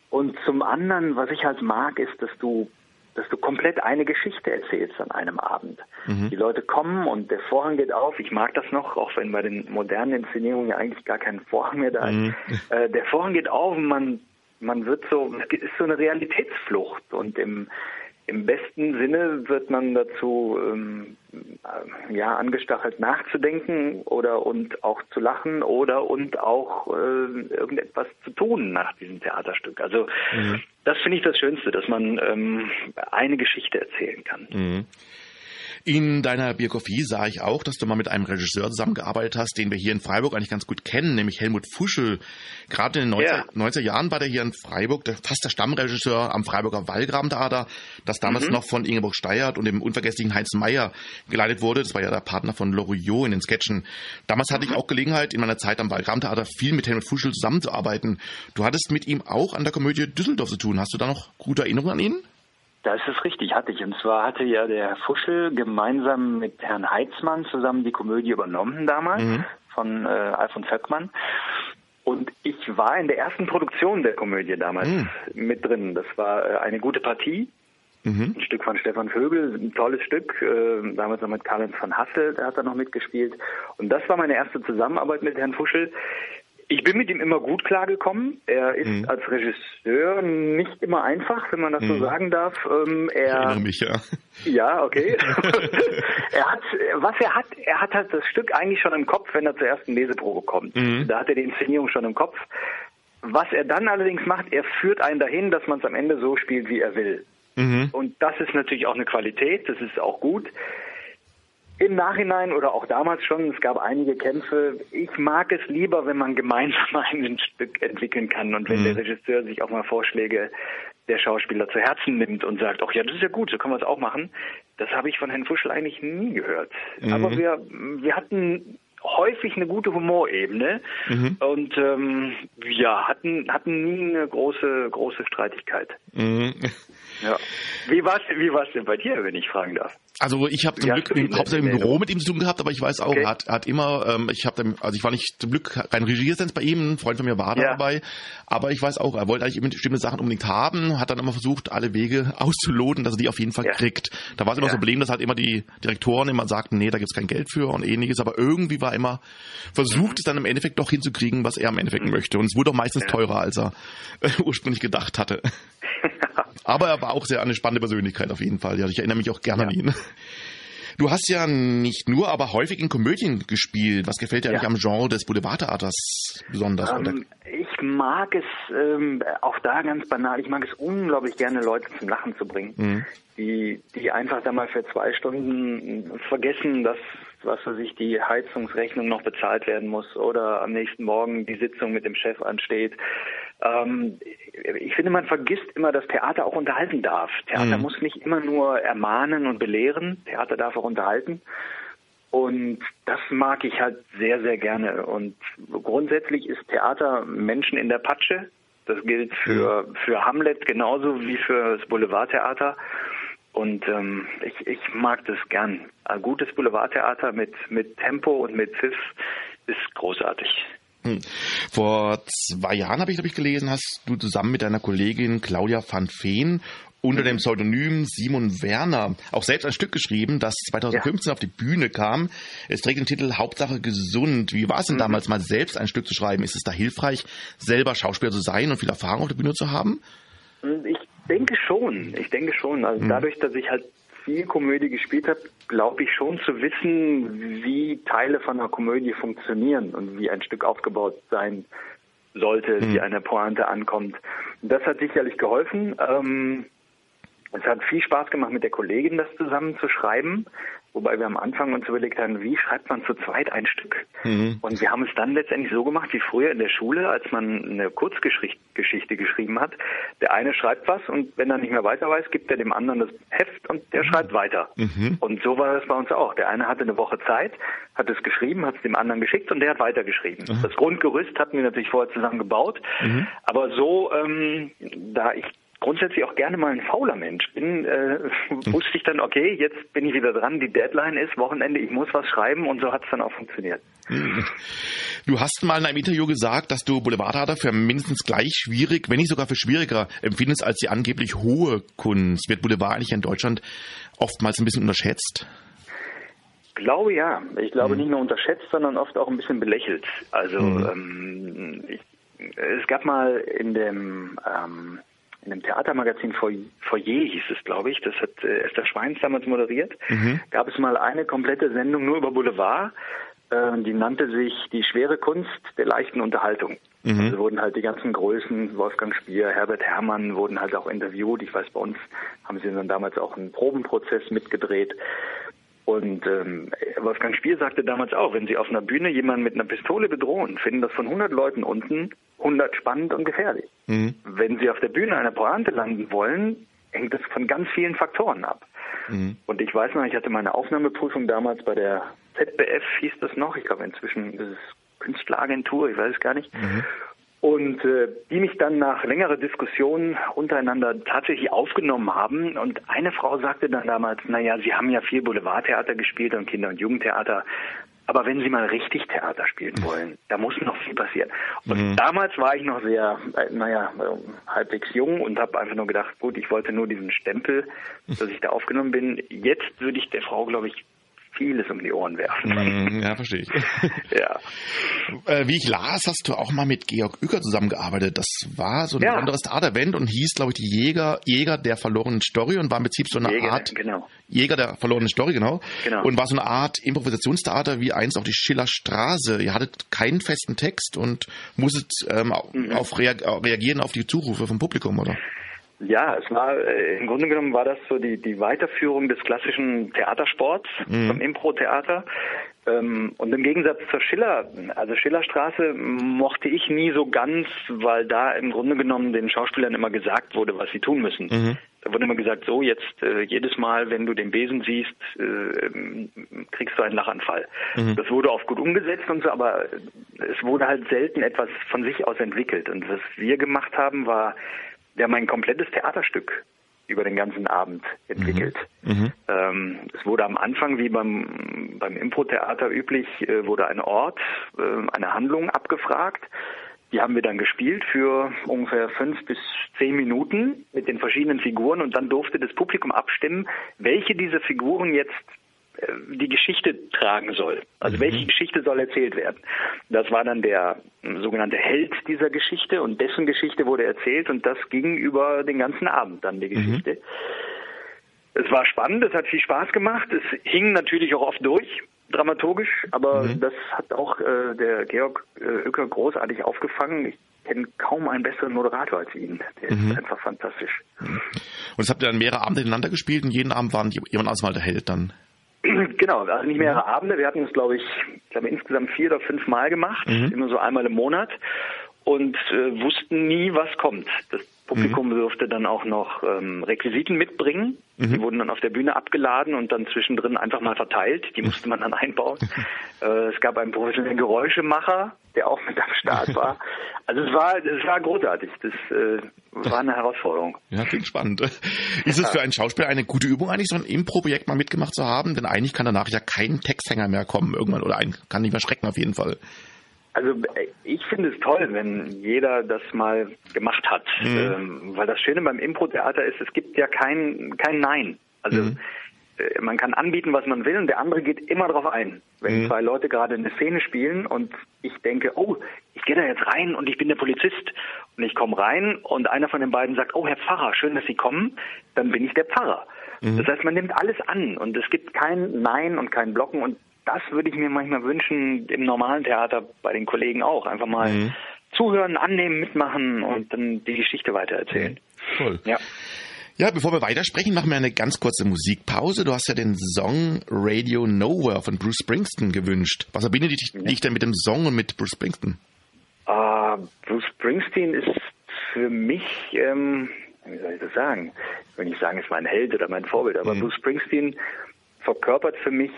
[SPEAKER 9] Und zum anderen, was ich halt mag, ist, dass du, dass du komplett eine Geschichte erzählst an einem Abend. Mhm. Die Leute kommen und der Vorhang geht auf. Ich mag das noch, auch wenn bei den modernen Inszenierungen ja eigentlich gar kein Vorhang mehr da ist. Mhm. Äh, der Vorhang geht auf und man, man wird so, es ist so eine Realitätsflucht und im, im besten Sinne wird man dazu ähm, äh, ja angestachelt nachzudenken oder und auch zu lachen oder und auch äh, irgendetwas zu tun nach diesem Theaterstück. Also mhm. das finde ich das Schönste, dass man ähm, eine Geschichte erzählen kann.
[SPEAKER 2] Mhm. In deiner Biografie sah ich auch, dass du mal mit einem Regisseur zusammengearbeitet hast, den wir hier in Freiburg eigentlich ganz gut kennen, nämlich Helmut Fuschel. Gerade in den 90er, ja. 90er Jahren war der hier in Freiburg der, fast der Stammregisseur am Freiburger Wallgrabentheater, das damals mhm. noch von Ingeborg Steyert und dem unvergesslichen Heinz Meyer geleitet wurde. Das war ja der Partner von Loriot in den Sketchen. Damals hatte mhm. ich auch Gelegenheit, in meiner Zeit am Wallgrabentheater viel mit Helmut Fuschel zusammenzuarbeiten. Du hattest mit ihm auch an der Komödie Düsseldorf zu tun. Hast du da noch gute Erinnerungen an ihn?
[SPEAKER 9] Das ist richtig, hatte ich. Und zwar hatte ja der Fuschel gemeinsam mit Herrn Heitzmann zusammen die Komödie übernommen damals mhm. von äh, Alfons Höckmann. Und ich war in der ersten Produktion der Komödie damals mhm. mit drin. Das war äh, eine gute Partie. Mhm. Ein Stück von Stefan Vögel, ein tolles Stück, äh, damals noch mit Karl-Heinz von Hassel, der hat da noch mitgespielt. Und das war meine erste Zusammenarbeit mit Herrn Fuschel. Ich bin mit ihm immer gut klargekommen. Er ist mhm. als Regisseur nicht immer einfach, wenn man das mhm. so sagen darf.
[SPEAKER 2] Ähm, er, ich erinnere mich, ja.
[SPEAKER 9] Ja, okay. er hat, was er hat, er hat halt das Stück eigentlich schon im Kopf, wenn er zur ersten Leseprobe kommt. Mhm. Da hat er die Inszenierung schon im Kopf. Was er dann allerdings macht, er führt einen dahin, dass man es am Ende so spielt, wie er will. Mhm. Und das ist natürlich auch eine Qualität, das ist auch gut. Im Nachhinein oder auch damals schon, es gab einige Kämpfe. Ich mag es lieber, wenn man gemeinsam ein Stück entwickeln kann und wenn mhm. der Regisseur sich auch mal Vorschläge der Schauspieler zu Herzen nimmt und sagt, ach ja, das ist ja gut, so können wir es auch machen. Das habe ich von Herrn Fuschel eigentlich nie gehört. Mhm. Aber wir, wir hatten häufig eine gute Humorebene mhm. und ähm, ja, hatten, hatten nie eine große, große Streitigkeit. Mhm. Ja. Wie war es wie war's denn bei dir, wenn ich fragen darf?
[SPEAKER 2] Also ich habe zum Glück im, hauptsächlich im Büro mit ihm zu tun gehabt, aber ich weiß auch, okay. er hat, hat immer, ähm, ich habe, also ich war nicht zum Glück rein Regieassistenz bei ihm, ein Freund von mir war da ja. dabei, aber ich weiß auch, er wollte eigentlich bestimmte Sachen unbedingt haben, hat dann immer versucht, alle Wege auszuloten, dass er die auf jeden Fall ja. kriegt. Da war es immer ja. so ein Problem, dass halt immer die Direktoren immer sagten, nee, da gibt's kein Geld für und ähnliches, aber irgendwie war immer versucht, mhm. es dann im Endeffekt doch hinzukriegen, was er im Endeffekt mhm. möchte. Und es wurde auch meistens teurer, als er ursprünglich gedacht hatte. Aber er war auch sehr eine spannende Persönlichkeit auf jeden Fall. Ja, ich erinnere mich auch gerne ja. an ihn. Du hast ja nicht nur, aber häufig in Komödien gespielt. Was gefällt dir ja. eigentlich am Genre des Boulevardtheaters besonders?
[SPEAKER 9] Ähm, ich mag es, ähm, auch da ganz banal, ich mag es unglaublich gerne, Leute zum Lachen zu bringen, mhm. die, die einfach da mal für zwei Stunden vergessen, dass was weiß ich, die Heizungsrechnung noch bezahlt werden muss oder am nächsten Morgen die Sitzung mit dem Chef ansteht. Ähm, ich finde, man vergisst immer, dass Theater auch unterhalten darf. Theater mhm. muss nicht immer nur ermahnen und belehren. Theater darf auch unterhalten. Und das mag ich halt sehr, sehr gerne. Und grundsätzlich ist Theater Menschen in der Patsche. Das gilt für, mhm. für Hamlet genauso wie für das Boulevardtheater. Und ähm, ich, ich mag das gern. Ein gutes Boulevardtheater mit, mit Tempo und mit Pfiff ist großartig.
[SPEAKER 2] Hm. Vor zwei Jahren habe ich, glaube ich, gelesen, hast du zusammen mit deiner Kollegin Claudia van Veen unter dem Pseudonym Simon Werner auch selbst ein Stück geschrieben, das 2015 ja. auf die Bühne kam. Es trägt den Titel Hauptsache gesund. Wie war es denn mhm. damals mal selbst ein Stück zu schreiben? Ist es da hilfreich, selber Schauspieler zu sein und viel Erfahrung auf der Bühne zu haben?
[SPEAKER 9] Ich denke schon. Ich denke schon. Also mhm. dadurch, dass ich halt viel Komödie gespielt habe, glaube ich schon zu wissen, wie Teile von einer Komödie funktionieren und wie ein Stück aufgebaut sein sollte, mhm. wie eine Pointe ankommt. Das hat sicherlich geholfen. Ähm, es hat viel Spaß gemacht, mit der Kollegin das zusammen zu schreiben. Wobei wir am Anfang uns überlegt haben, wie schreibt man zu zweit ein Stück? Mhm. Und wir haben es dann letztendlich so gemacht wie früher in der Schule, als man eine Kurzgeschichte geschrieben hat. Der eine schreibt was und wenn er nicht mehr weiter weiß, gibt er dem anderen das Heft und der mhm. schreibt weiter. Mhm. Und so war das bei uns auch. Der eine hatte eine Woche Zeit, hat es geschrieben, hat es dem anderen geschickt und der hat weitergeschrieben. Mhm. Das Grundgerüst hatten wir natürlich vorher zusammen gebaut, mhm. aber so, ähm, da ich grundsätzlich auch gerne mal ein fauler Mensch bin, äh, wusste ich dann, okay, jetzt bin ich wieder dran, die Deadline ist Wochenende, ich muss was schreiben und so hat es dann auch funktioniert.
[SPEAKER 2] Du hast mal in einem Interview gesagt, dass du Boulevardtheater für mindestens gleich schwierig, wenn nicht sogar für schwieriger empfindest als die angeblich hohe Kunst. Wird Boulevard eigentlich in Deutschland oftmals ein bisschen unterschätzt?
[SPEAKER 9] Ich glaube ja. Ich glaube mhm. nicht nur unterschätzt, sondern oft auch ein bisschen belächelt. Also mhm. ähm, ich, es gab mal in dem ähm, in dem Theatermagazin Foyer hieß es, glaube ich, das hat äh, Esther Schweins damals moderiert, mhm. gab es mal eine komplette Sendung nur über Boulevard, äh, die nannte sich Die schwere Kunst der leichten Unterhaltung. Mhm. Also wurden halt die ganzen Größen, Wolfgang Spier, Herbert Herrmann, wurden halt auch interviewt. Ich weiß, bei uns haben sie dann damals auch einen Probenprozess mitgedreht. Und ähm, Wolfgang Spier sagte damals auch, wenn Sie auf einer Bühne jemanden mit einer Pistole bedrohen, finden das von 100 Leuten unten 100 spannend und gefährlich. Mhm. Wenn Sie auf der Bühne eine Pointe landen wollen, hängt das von ganz vielen Faktoren ab. Mhm. Und ich weiß noch, ich hatte meine Aufnahmeprüfung damals bei der ZBF, hieß das noch, ich glaube inzwischen ist Künstleragentur, ich weiß es gar nicht. Mhm und äh, die mich dann nach längerer Diskussion untereinander tatsächlich aufgenommen haben. Und eine Frau sagte dann damals, naja, Sie haben ja viel Boulevardtheater gespielt und Kinder- und Jugendtheater. Aber wenn Sie mal richtig Theater spielen wollen, da muss noch viel passieren. Und mhm. damals war ich noch sehr, äh, naja, halbwegs jung und habe einfach nur gedacht, gut, ich wollte nur diesen Stempel, dass ich da aufgenommen bin. Jetzt würde ich der Frau, glaube ich, vieles um die Ohren werfen.
[SPEAKER 2] Mm, ja, verstehe ich. ja. Äh, wie ich las, hast du auch mal mit Georg Uecker zusammengearbeitet. Das war so ein ja. besonderes Theaterevent und hieß, glaube ich, die Jäger, Jäger der verlorenen Story und war im Prinzip so eine
[SPEAKER 9] Jäger,
[SPEAKER 2] Art
[SPEAKER 9] genau.
[SPEAKER 2] Jäger der verlorenen Story, genau. genau. Und war so eine Art Improvisationstheater wie eins auf die Schillerstraße. Ihr hattet keinen festen Text und musstet ähm, mhm. auf reagieren auf die Zurufe vom Publikum, oder?
[SPEAKER 9] Ja, es war äh, im Grunde genommen war das so die, die Weiterführung des klassischen Theatersports, mhm. vom Impro-Theater. Ähm, und im Gegensatz zur Schiller, also Schillerstraße mochte ich nie so ganz, weil da im Grunde genommen den Schauspielern immer gesagt wurde, was sie tun müssen. Mhm. Da wurde immer gesagt, so jetzt äh, jedes Mal, wenn du den Besen siehst, äh, kriegst du einen Lachanfall. Mhm. Das wurde oft gut umgesetzt und so, aber es wurde halt selten etwas von sich aus entwickelt. Und was wir gemacht haben, war wir haben ein komplettes Theaterstück über den ganzen Abend entwickelt. Mhm. mhm. Ähm, es wurde am Anfang, wie beim, beim Impro-Theater üblich, äh, wurde ein Ort, äh, eine Handlung abgefragt. Die haben wir dann gespielt für ungefähr fünf bis zehn Minuten mit den verschiedenen Figuren und dann durfte das Publikum abstimmen, welche dieser Figuren jetzt die Geschichte tragen soll. Also mhm. welche Geschichte soll erzählt werden. Das war dann der sogenannte Held dieser Geschichte und dessen Geschichte wurde erzählt und das ging über den ganzen Abend dann die mhm. Geschichte. Mhm. Es war spannend, es hat viel Spaß gemacht, es hing natürlich auch oft durch, dramaturgisch, aber mhm. das hat auch äh, der Georg äh, großartig aufgefangen. Ich kenne kaum einen besseren Moderator als ihn. Der mhm. ist einfach fantastisch.
[SPEAKER 2] Mhm. Und es habt ihr dann mehrere Abende ineinander gespielt und jeden Abend waren jemand anders mal der Held dann?
[SPEAKER 9] Genau, also nicht mehrere Abende. Wir hatten es, glaube ich, ich glaube insgesamt vier oder fünf Mal gemacht, mhm. immer so einmal im Monat und äh, wussten nie, was kommt. Das Publikum mhm. durfte dann auch noch ähm, Requisiten mitbringen. Mhm. Die wurden dann auf der Bühne abgeladen und dann zwischendrin einfach mal verteilt. Die musste man dann einbauen. äh, es gab einen professionellen Geräuschemacher, der auch mit am Start war. Also es war, es war großartig. Das äh, war eine Herausforderung.
[SPEAKER 2] Ja, klingt spannend. Ist es für einen Schauspieler eine gute Übung eigentlich, so ein Impro-Projekt mal mitgemacht zu haben? Denn eigentlich kann danach ja kein Texthänger mehr kommen irgendwann oder ein, kann nicht mehr schrecken auf jeden Fall.
[SPEAKER 9] Also äh, ich finde es toll, wenn jeder das mal gemacht hat, mhm. ähm, weil das Schöne beim Impro-Theater ist, es gibt ja kein kein Nein. Also mhm. äh, man kann anbieten, was man will, und der andere geht immer drauf ein. Wenn mhm. zwei Leute gerade eine Szene spielen und ich denke, oh, ich gehe da jetzt rein und ich bin der Polizist und ich komme rein und einer von den beiden sagt, oh Herr Pfarrer, schön, dass Sie kommen, dann bin ich der Pfarrer. Mhm. Das heißt, man nimmt alles an und es gibt kein Nein und kein Blocken und das würde ich mir manchmal wünschen, im normalen Theater bei den Kollegen auch. Einfach mal mhm. zuhören, annehmen, mitmachen und dann die Geschichte weitererzählen.
[SPEAKER 2] Toll. Ja. Ja, bevor wir weitersprechen, machen wir eine ganz kurze Musikpause. Du hast ja den Song Radio Nowhere von Bruce Springsteen gewünscht. Was verbindet dich, ja. dich denn mit dem Song und mit Bruce Springsteen?
[SPEAKER 9] Uh, Bruce Springsteen ist für mich, ähm, wie soll ich das sagen? Ich will nicht sagen, ist mein Held oder mein Vorbild, aber mhm. Bruce Springsteen verkörpert für mich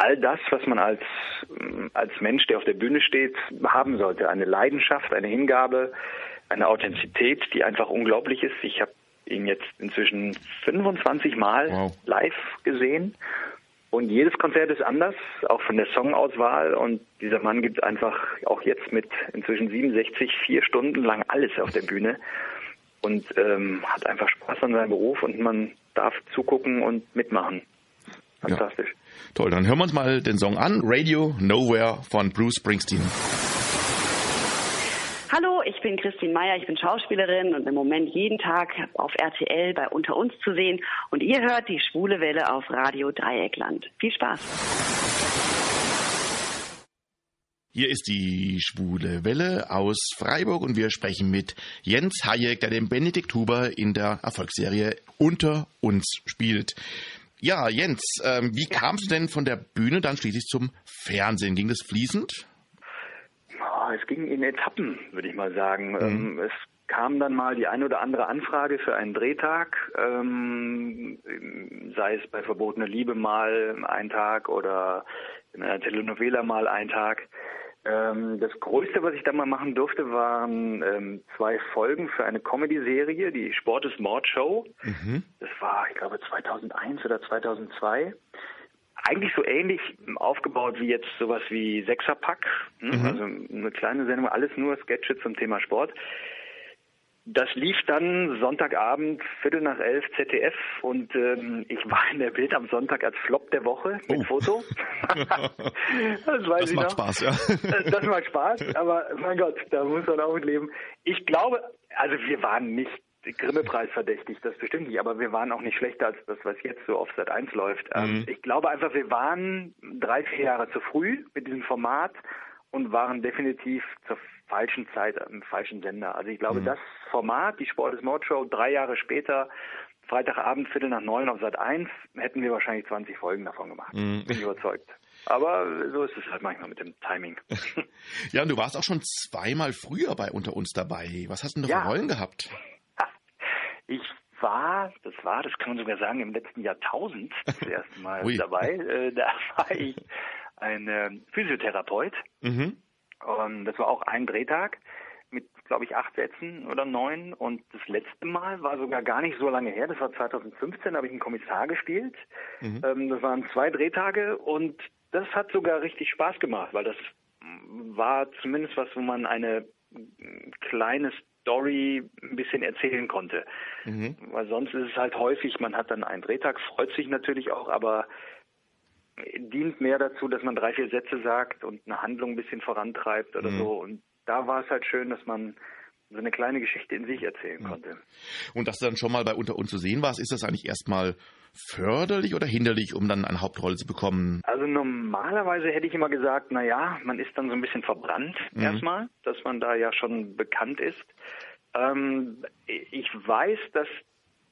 [SPEAKER 9] all das, was man als, als Mensch, der auf der Bühne steht, haben sollte. Eine Leidenschaft, eine Hingabe, eine Authentizität, die einfach unglaublich ist. Ich habe ihn jetzt inzwischen 25 Mal wow. live gesehen. Und jedes Konzert ist anders, auch von der Songauswahl. Und dieser Mann gibt einfach auch jetzt mit inzwischen 67 vier Stunden lang alles auf der Bühne und ähm, hat einfach Spaß an seinem Beruf und man darf zugucken und mitmachen. Fantastisch. Ja.
[SPEAKER 2] Toll, dann hören wir uns mal den Song an. Radio Nowhere von Bruce Springsteen.
[SPEAKER 10] Hallo, ich bin Christine Meyer, ich bin Schauspielerin und im Moment jeden Tag auf RTL bei Unter uns zu sehen. Und ihr hört die Schwule Welle auf Radio Dreieckland. Viel Spaß.
[SPEAKER 2] Hier ist die Schwule Welle aus Freiburg und wir sprechen mit Jens Hayek, der den Benedikt Huber in der Erfolgsserie Unter uns spielt. Ja, Jens, ähm, wie kamst du denn von der Bühne dann schließlich zum Fernsehen? Ging das fließend?
[SPEAKER 9] es ging in Etappen, würde ich mal sagen. Mhm. Ähm, es kam dann mal die ein oder andere Anfrage für einen Drehtag, ähm, sei es bei Verbotene Liebe mal ein Tag oder in einer Telenovela mal ein Tag. Ähm, das Größte, was ich da mal machen durfte, waren ähm, zwei Folgen für eine Comedy-Serie, die Sport ist Mord Show. Mhm. Das war, ich glaube, 2001 oder 2002 eigentlich so ähnlich aufgebaut wie jetzt sowas wie Sechserpack. Ne? Mhm. Also eine kleine Sendung, alles nur Sketche zum Thema Sport. Das lief dann Sonntagabend, Viertel nach elf, ZDF und ähm, ich war in der Bild am Sonntag als Flop der Woche mit oh. Foto.
[SPEAKER 2] das weiß das ich macht noch. Spaß, ja.
[SPEAKER 9] das macht Spaß, aber mein Gott, da muss man auch mit leben. Ich glaube, also wir waren nicht Grimme-Preis verdächtig, das bestimmt nicht, aber wir waren auch nicht schlechter als das, was jetzt so auf Sat 1 läuft. Ähm, mhm. Ich glaube einfach, wir waren drei, vier Jahre zu früh mit diesem Format und waren definitiv zur falschen Zeit im falschen Sender. Also ich glaube, mhm. das Format, die Sport ist Mord Show, drei Jahre später, Freitagabend, Viertel nach neun auf Sat 1, hätten wir wahrscheinlich 20 Folgen davon gemacht. Mhm. Bin ich überzeugt. Aber so ist es halt manchmal mit dem Timing.
[SPEAKER 2] ja, und du warst auch schon zweimal früher bei Unter uns dabei. Was hast du denn da ja. für Rollen gehabt?
[SPEAKER 9] Ich war, das war, das kann man sogar sagen, im letzten Jahrtausend das erste Mal dabei. Äh, da war ich ein äh, Physiotherapeut. Mhm. Und das war auch ein Drehtag mit, glaube ich, acht Sätzen oder neun. Und das letzte Mal war sogar gar nicht so lange her. Das war 2015, da habe ich einen Kommissar gespielt. Mhm. Ähm, das waren zwei Drehtage und das hat sogar richtig Spaß gemacht, weil das war zumindest was, wo man eine kleine Story ein bisschen erzählen konnte. Mhm. Weil sonst ist es halt häufig, man hat dann einen Drehtag, freut sich natürlich auch, aber dient mehr dazu, dass man drei, vier Sätze sagt und eine Handlung ein bisschen vorantreibt oder mhm. so. Und da war es halt schön, dass man so eine kleine Geschichte in sich erzählen mhm. konnte.
[SPEAKER 2] Und dass du dann schon mal bei Unter uns zu sehen warst, ist das eigentlich erstmal förderlich oder hinderlich, um dann eine Hauptrolle zu bekommen?
[SPEAKER 9] Also normalerweise hätte ich immer gesagt, na ja, man ist dann so ein bisschen verbrannt mhm. erstmal, dass man da ja schon bekannt ist. Ähm, ich weiß, dass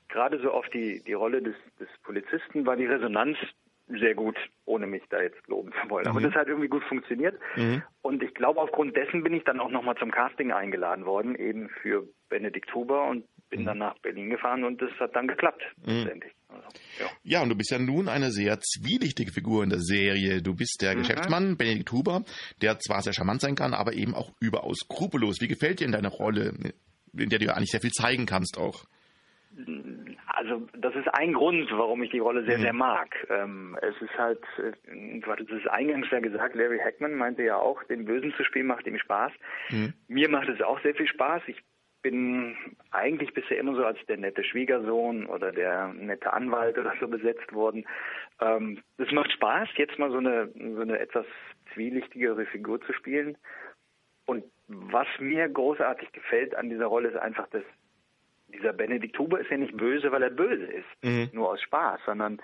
[SPEAKER 9] gerade so auf die, die Rolle des, des Polizisten war die Resonanz sehr gut, ohne mich da jetzt loben zu wollen. Mhm. Aber das hat irgendwie gut funktioniert. Mhm. Und ich glaube, aufgrund dessen bin ich dann auch nochmal zum Casting eingeladen worden, eben für Benedikt Huber und bin mhm. dann nach Berlin gefahren und das hat dann geklappt, mhm. letztendlich. Also,
[SPEAKER 2] ja. ja. und du bist ja nun eine sehr zwielichtige Figur in der Serie. Du bist der mhm. Geschäftsmann Benedikt Huber, der zwar sehr charmant sein kann, aber eben auch überaus skrupellos. Wie gefällt dir in deiner Rolle, in der du eigentlich sehr viel zeigen kannst auch?
[SPEAKER 9] Also das ist ein Grund, warum ich die Rolle sehr, mhm. sehr mag. Ähm, es ist halt, äh, du hattest es eingangs ja gesagt, Larry Hackman meinte ja auch, den Bösen zu spielen macht ihm Spaß. Mhm. Mir macht es auch sehr viel Spaß. Ich bin eigentlich bisher immer so als der nette Schwiegersohn oder der nette Anwalt oder so besetzt worden. Ähm, es macht Spaß, jetzt mal so eine, so eine etwas zwielichtigere Figur zu spielen. Und was mir großartig gefällt an dieser Rolle ist einfach, dass dieser Benedikt Huber ist ja nicht böse, weil er böse ist, mhm. nur aus Spaß, sondern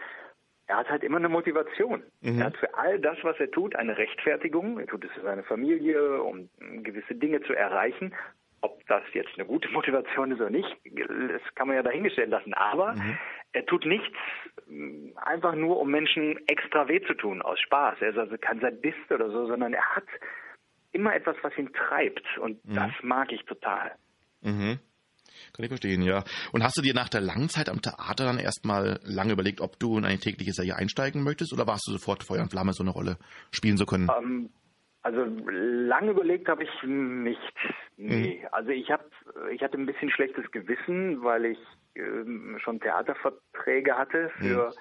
[SPEAKER 9] er hat halt immer eine Motivation. Mhm. Er hat für all das, was er tut, eine Rechtfertigung. Er tut es für seine Familie, um gewisse Dinge zu erreichen. ob das jetzt eine gute Motivation ist oder nicht, das kann man ja dahingestellt lassen. Aber mhm. er tut nichts mm, einfach nur, um Menschen extra weh zu tun, aus Spaß. Er ist also kein Sadist oder so, sondern er hat immer etwas, was ihn treibt. Und mhm. das mag ich total.
[SPEAKER 2] Mhm. Kann ich verstehen, ja. Und hast du dir nach der langen Zeit am Theater dann erstmal lange überlegt, ob du in eine tägliche Serie einsteigen möchtest oder warst du sofort Feuer und Flamme, so eine Rolle spielen zu können? Um,
[SPEAKER 9] ähm, also lange überlegt habe ich nicht. Nee. Mhm. Also ich habe ich hatte ein bisschen schlechtes Gewissen, weil ich äh, schon Theaterverträge hatte für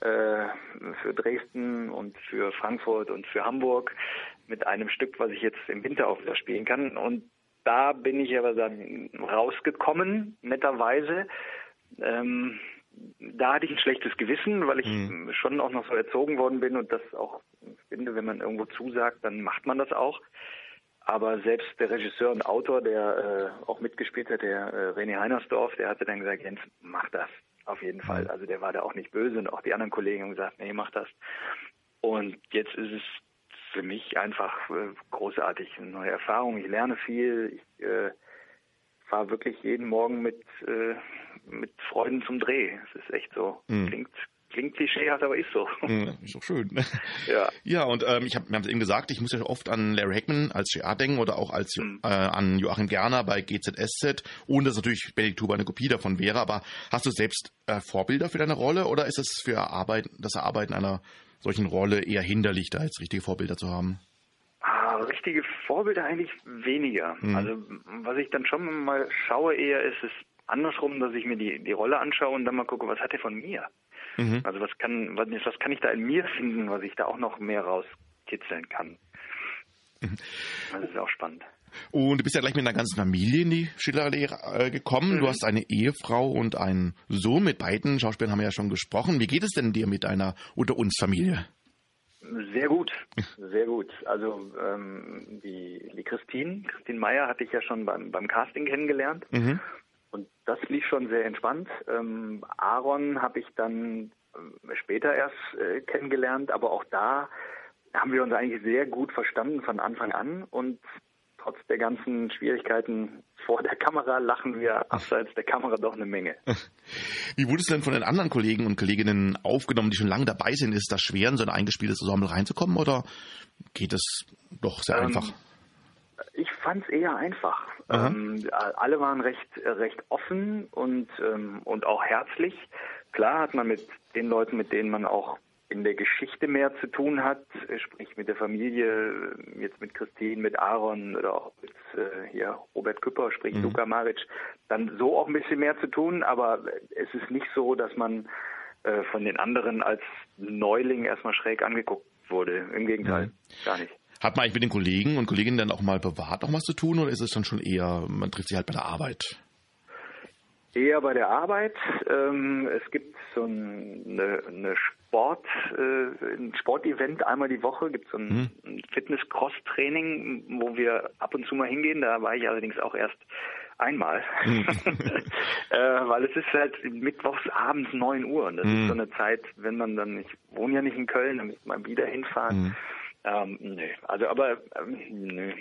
[SPEAKER 9] mhm. äh, für Dresden und für Frankfurt und für Hamburg mit einem Stück, was ich jetzt im Winter auch wieder spielen kann. Und da bin ich aber dann rausgekommen, netterweise. Ähm, da hatte ich ein schlechtes Gewissen, weil ich mhm. schon auch noch so erzogen worden bin und das auch finde, wenn man irgendwo zusagt, dann macht man das auch. Aber selbst der Regisseur und Autor, der äh, auch mitgespielt hat, der äh, René Heinersdorf, der hatte dann gesagt, Jens, mach das auf jeden Fall. Mhm. Also der war da auch nicht böse und auch die anderen Kollegen haben gesagt, nee, mach das. Und jetzt ist es für mich einfach äh, großartig, eine neue Erfahrung. Ich lerne viel. Ich äh, fahre wirklich jeden Morgen mit äh, mit Freuden zum Dreh. Es ist echt so. Mhm. Klingt Klingt klischeehaft, aber ist so.
[SPEAKER 2] Mhm, ist doch schön. Ja. Ja, und ähm, ich habe, wir haben es eben gesagt, ich muss ja oft an Larry Hackman als GA denken oder auch als mhm. äh, an Joachim Gerner bei GZSZ, ohne dass natürlich Benedikt Huber eine Kopie davon wäre. Aber hast du selbst äh, Vorbilder für deine Rolle oder ist es für Arbeit, das Erarbeiten einer solchen Rolle eher hinderlich, da jetzt richtige Vorbilder zu haben?
[SPEAKER 9] Ah, richtige Vorbilder eigentlich weniger. Mhm. Also was ich dann schon mal schaue eher ist es andersrum, dass ich mir die, die Rolle anschaue und dann mal gucke, was hat er von mir? Mhm. Also was kann, was, was kann ich da in mir finden, was ich da auch noch mehr rauskitzeln kann? Mhm. Das ist auch spannend.
[SPEAKER 2] Und du bist ja gleich mit einer ganzen Familie in die Schillerallee äh, gekommen. Mhm. Du hast eine Ehefrau und einen Sohn. Mit beiden Schauspielern haben wir ja schon gesprochen. Wie geht es denn dir mit deiner Unter uns Familie?
[SPEAKER 9] Sehr gut, sehr gut. Also ähm, die, die Christine, Christine Meyer hatte ich ja schon beim, beim Casting kennengelernt. Mhm. Und das lief schon sehr entspannt. Ähm, Aaron habe ich dann äh, später erst äh, kennengelernt, aber auch da haben wir uns eigentlich sehr gut verstanden von Anfang an und trotz der ganzen Schwierigkeiten vor der Kamera lachen wir abseits der Kamera doch eine Menge.
[SPEAKER 2] Wie wurde es denn von den anderen Kollegen und Kolleginnen aufgenommen, die schon lange dabei sind? Ist das schwer, in so ein eingespieltes Ensemble reinzukommen oder geht es doch sehr ähm, einfach?
[SPEAKER 9] Ich fand es eher einfach. Ähm, alle waren recht, recht offen und, ähm, und auch herzlich. Klar hat man mit den Leuten, mit denen man auch in der Geschichte mehr zu tun hat, sprich mit der Familie, jetzt mit Christine, mit Aaron oder auch mit äh, hier Robert Küpper, sprich mhm. Luca Maric, dann so auch ein bisschen mehr zu tun, aber es ist nicht so, dass man äh, von den anderen als Neuling erstmal schräg angeguckt wurde. Im Gegenteil, mhm. gar nicht.
[SPEAKER 2] Hat man eigentlich mit den Kollegen und Kolleginnen dann auch mal bewahrt noch was zu tun oder ist es dann schon eher, man trifft sich halt bei der Arbeit?
[SPEAKER 9] Eher bei der Arbeit. Ähm, es gibt so eine, eine Sport, äh, ein Sportevent einmal die Woche, gibt so ein, mhm. ein Fitness-Cross-Training, wo wir ab und zu mal hingehen. Da war ich allerdings auch erst einmal, mhm. äh, weil es ist halt mittwochs abends 9 Uhr und das mhm. ist so eine Zeit, wenn man dann, ich wohne ja nicht in Köln, dann müsste man wieder hinfahren. Mhm. Ähm, nö, also aber ähm, nö,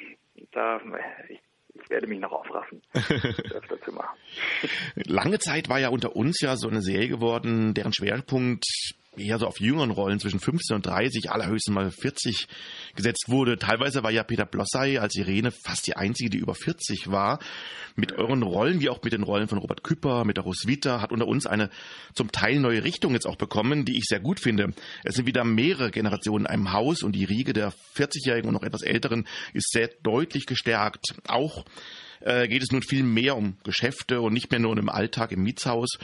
[SPEAKER 9] da ich, ich werde mich noch aufraffen, öfter zu machen.
[SPEAKER 2] Lange Zeit war ja unter uns ja so eine Serie geworden, deren Schwerpunkt eher so auf jüngeren Rollen zwischen 15 und 30, allerhöchstens mal 40 gesetzt wurde. Teilweise war ja Peter Blossay als Irene fast die einzige, die über 40 war. Mit euren Rollen, wie auch mit den Rollen von Robert Küpper, mit der Roswitha, hat unter uns eine zum Teil neue Richtung jetzt auch bekommen, die ich sehr gut finde. Es sind wieder mehrere Generationen in einem Haus und die Riege der 40-Jährigen und noch etwas Älteren ist sehr deutlich gestärkt. Auch äh, geht es nun viel mehr um Geschäfte und nicht mehr nur um den Alltag im Mietshaus.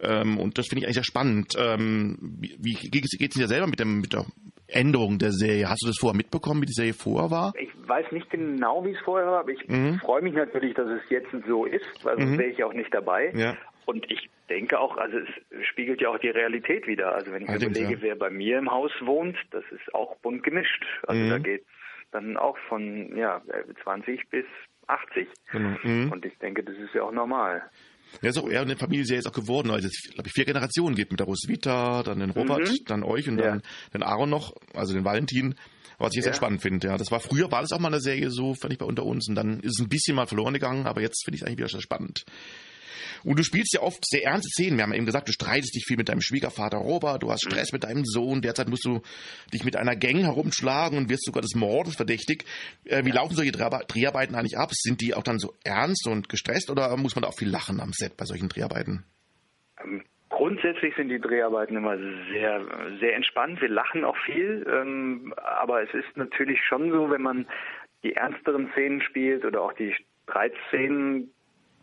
[SPEAKER 2] Ähm, und das finde ich eigentlich sehr spannend. Ähm, wie geht es dir selber mit, dem, mit der Änderung der Serie? Hast du das vorher mitbekommen, wie die Serie vorher war?
[SPEAKER 9] Ich weiß nicht genau, wie es vorher war, aber ich mhm. freue mich natürlich, dass es jetzt so ist, weil sonst mhm. wäre ich auch nicht dabei. Ja. Und ich denke auch, also es spiegelt ja auch die Realität wieder. Also wenn ich Allerdings, überlege, ja. wer bei mir im Haus wohnt, das ist auch bunt gemischt. Also mhm. da geht dann auch von ja 20 bis 80. Genau. Mhm. Und ich denke, das ist ja auch normal.
[SPEAKER 2] Ja, ist auch eher eine Familienserie ist auch geworden, weil es jetzt, glaube ich, vier Generationen gibt mit der Roswitha, dann den Robert, mhm. dann euch und ja. dann den Aaron noch, also den Valentin. Was ich jetzt ja. sehr spannend finde, ja. Das war früher, war das auch mal eine Serie so, fand ich bei unter uns. Und dann ist es ein bisschen mal verloren gegangen, aber jetzt finde ich es eigentlich wieder sehr spannend. Und du spielst ja oft sehr ernste Szenen. Wir haben eben gesagt, du streitest dich viel mit deinem Schwiegervater Robert, du hast mhm. Stress mit deinem Sohn, derzeit musst du dich mit einer Gang herumschlagen und wirst sogar des Mordes verdächtig. Äh, wie laufen solche Dreharbeiten eigentlich ab? Sind die auch dann so ernst und gestresst oder muss man da auch viel lachen am Set bei solchen Dreharbeiten?
[SPEAKER 9] Ähm, grundsätzlich sind die Dreharbeiten immer sehr, sehr entspannt. Wir lachen auch viel, ähm, aber es ist natürlich schon so, wenn man die ernsteren Szenen spielt oder auch die Streitszenen,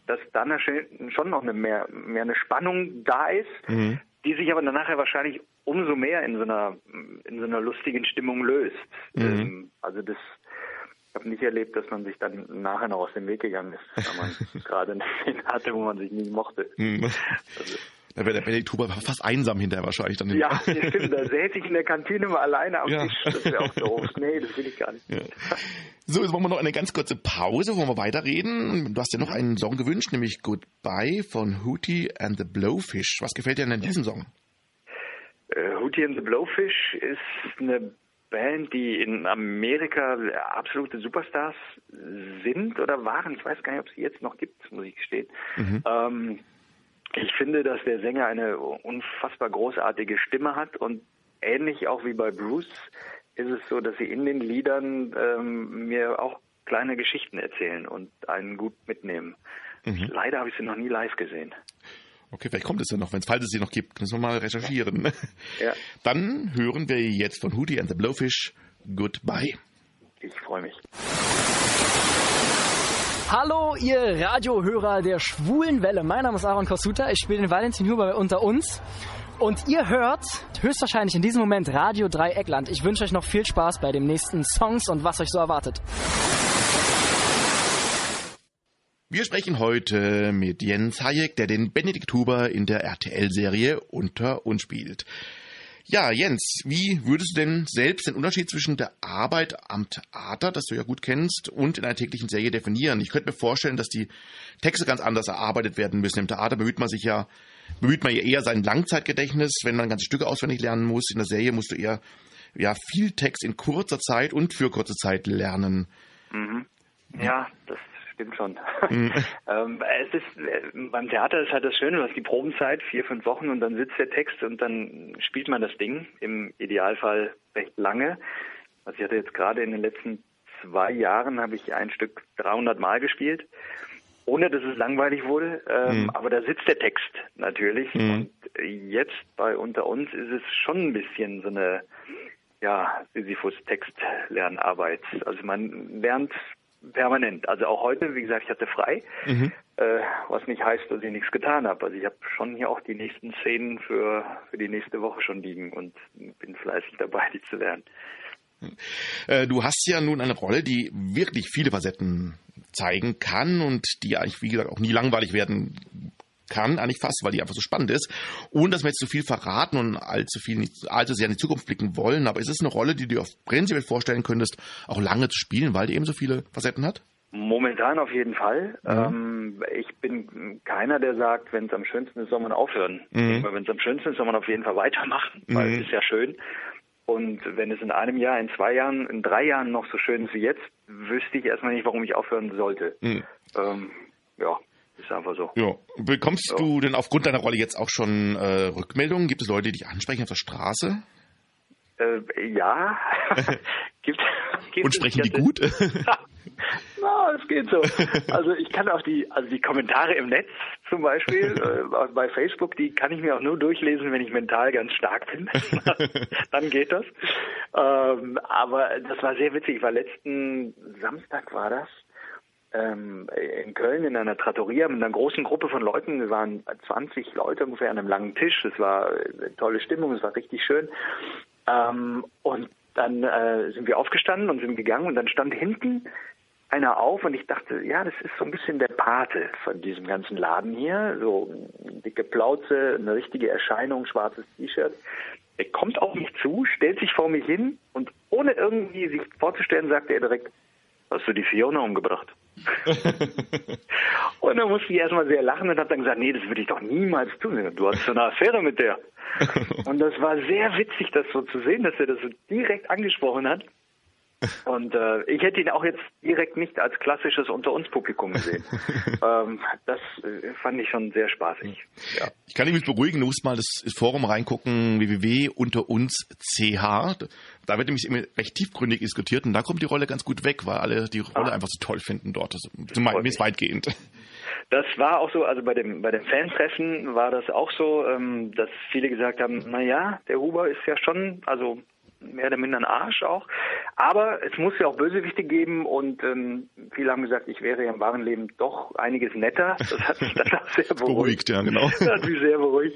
[SPEAKER 9] dass dann schon noch eine mehr, mehr eine Spannung da ist, mhm. die sich aber dann nachher wahrscheinlich umso mehr in so einer in so einer lustigen Stimmung löst. Mhm. Ähm, also das ich habe nicht erlebt, dass man sich dann nachher noch aus dem Weg gegangen ist, weil man gerade eine Szene hatte, wo man sich nie mochte. Mhm.
[SPEAKER 2] Also, da wäre der Benedikt Huber fast einsam hinterher wahrscheinlich dann.
[SPEAKER 9] Ja, stimmt. Da säße ich in der Kantine mal alleine am ja. Tisch. Das wäre auch doof. Nee, das will ich gar nicht. Ja.
[SPEAKER 2] So, jetzt machen wir noch eine ganz kurze Pause, wo wir weiterreden. Du hast ja noch einen Song gewünscht, nämlich Goodbye von Hootie and the Blowfish. Was gefällt dir denn an diesem Song?
[SPEAKER 9] Uh, Hootie and the Blowfish ist eine Band, die in Amerika absolute Superstars sind oder waren. Ich weiß gar nicht, ob es sie jetzt noch gibt, muss ich gestehen. Mhm. Ähm, ich finde, dass der Sänger eine unfassbar großartige Stimme hat und ähnlich auch wie bei Bruce ist es so, dass sie in den Liedern ähm, mir auch kleine Geschichten erzählen und einen gut mitnehmen. Mhm. Leider habe ich sie noch nie live gesehen.
[SPEAKER 2] Okay, vielleicht kommt es ja noch, wenn es falls es sie noch gibt. Müssen wir mal recherchieren. Ja. Dann hören wir jetzt von Hootie and the Blowfish Goodbye.
[SPEAKER 9] Ich freue mich.
[SPEAKER 11] Hallo, ihr Radiohörer der schwulen Welle. Mein Name ist Aaron Kosuta. Ich spiele den Valentin Huber unter uns. Und ihr hört höchstwahrscheinlich in diesem Moment Radio Dreieckland. Ich wünsche euch noch viel Spaß bei den nächsten Songs und was euch so erwartet.
[SPEAKER 2] Wir sprechen heute mit Jens Hayek, der den Benedikt Huber in der RTL-Serie Unter uns spielt. Ja, Jens, wie würdest du denn selbst den Unterschied zwischen der Arbeit am Theater, das du ja gut kennst, und in einer täglichen Serie definieren? Ich könnte mir vorstellen, dass die Texte ganz anders erarbeitet werden müssen. Im Theater bemüht man sich ja, bemüht man ja eher sein Langzeitgedächtnis, wenn man ganze Stücke auswendig lernen muss. In der Serie musst du eher ja, viel Text in kurzer Zeit und für kurze Zeit lernen.
[SPEAKER 9] Mhm. Ja, das stimmt schon. Mhm. ähm, es ist, äh, beim Theater ist halt das Schöne, du hast die Probenzeit, vier, fünf Wochen und dann sitzt der Text und dann spielt man das Ding, im Idealfall recht lange. Also ich hatte jetzt gerade in den letzten zwei Jahren habe ich ein Stück 300 Mal gespielt, ohne dass es langweilig wurde. Ähm, mhm. Aber da sitzt der Text natürlich. Mhm. Und jetzt bei unter uns ist es schon ein bisschen so eine ja, Sisyphus-Textlernarbeit. Also man lernt permanent. Also auch heute, wie gesagt, ich hatte frei, mhm. äh, was nicht heißt, dass ich nichts getan habe. Also ich habe schon hier auch die nächsten Szenen für, für die nächste Woche schon liegen und bin fleißig dabei, die zu lernen.
[SPEAKER 2] Äh, du hast ja nun eine Rolle, die wirklich viele Facetten zeigen kann und die eigentlich, wie gesagt, auch nie langweilig werden kann, eigentlich fast, weil die einfach so spannend ist. Ohne dass wir jetzt zu viel verraten und allzu viel nicht, allzu sehr in die Zukunft blicken wollen. Aber ist es eine Rolle, die du dir prinzipiell vorstellen könntest, auch lange zu spielen, weil die eben so viele Facetten hat?
[SPEAKER 9] Momentan auf jeden Fall. Mhm. Ähm, ich bin keiner, der sagt, wenn es am schönsten ist, soll man aufhören. Mhm. Wenn es am schönsten ist, soll man auf jeden Fall weitermachen, weil mhm. es ist ja schön. Und wenn es in einem Jahr, in zwei Jahren, in drei Jahren noch so schön ist wie jetzt, wüsste ich erstmal nicht, warum ich aufhören sollte. Mhm. Ähm, ja, ist einfach so.
[SPEAKER 2] Ja. Bekommst ja. du denn aufgrund deiner Rolle jetzt auch schon äh, Rückmeldungen? Gibt es Leute, die dich ansprechen auf der Straße?
[SPEAKER 9] Äh, ja.
[SPEAKER 2] gibt, gibt Und sprechen die gut?
[SPEAKER 9] Na, es geht so. Also ich kann auch die, also die Kommentare im Netz zum Beispiel, äh, bei Facebook, die kann ich mir auch nur durchlesen, wenn ich mental ganz stark bin. Dann geht das. Ähm, aber das war sehr witzig, weil letzten Samstag war das ähm, in Köln in einer Trattoria mit einer großen Gruppe von Leuten. Wir waren 20 Leute ungefähr an einem langen Tisch. Es war eine tolle Stimmung, es war richtig schön. Ähm, und dann äh, sind wir aufgestanden und sind gegangen und dann stand hinten einer auf und ich dachte, ja, das ist so ein bisschen der Pate von diesem ganzen Laden hier. So dicke Plauze, eine richtige Erscheinung, schwarzes T-Shirt. Er kommt auf mich zu, stellt sich vor mich hin und ohne irgendwie sich vorzustellen, sagte er direkt, hast du die Fiona umgebracht? und dann musste ich erstmal sehr lachen und habe dann gesagt, nee, das würde ich doch niemals tun. Du hast so eine Affäre mit der. und das war sehr witzig, das so zu sehen, dass er das so direkt angesprochen hat. Und äh, ich hätte ihn auch jetzt direkt nicht als klassisches Unter uns Publikum gesehen. ähm, das äh, fand ich schon sehr spaßig. Ja.
[SPEAKER 2] Ich kann dich beruhigen, du musst mal das Forum reingucken, www.unteruns.ch. Da wird nämlich immer recht tiefgründig diskutiert und da kommt die Rolle ganz gut weg, weil alle die Rolle ah. einfach so toll finden dort. Das ist weitgehend.
[SPEAKER 9] Das war auch so, also bei dem bei dem Fantreffen war das auch so, ähm, dass viele gesagt haben, na ja, der Huber ist ja schon, also mehr oder minder ein Arsch auch. Aber es muss ja auch Bösewichte geben und ähm, viele haben gesagt, ich wäre ja im wahren Leben doch einiges netter. Das hat mich dann auch sehr beruhigt. beruhigt ja, genau. Das hat mich sehr beruhigt.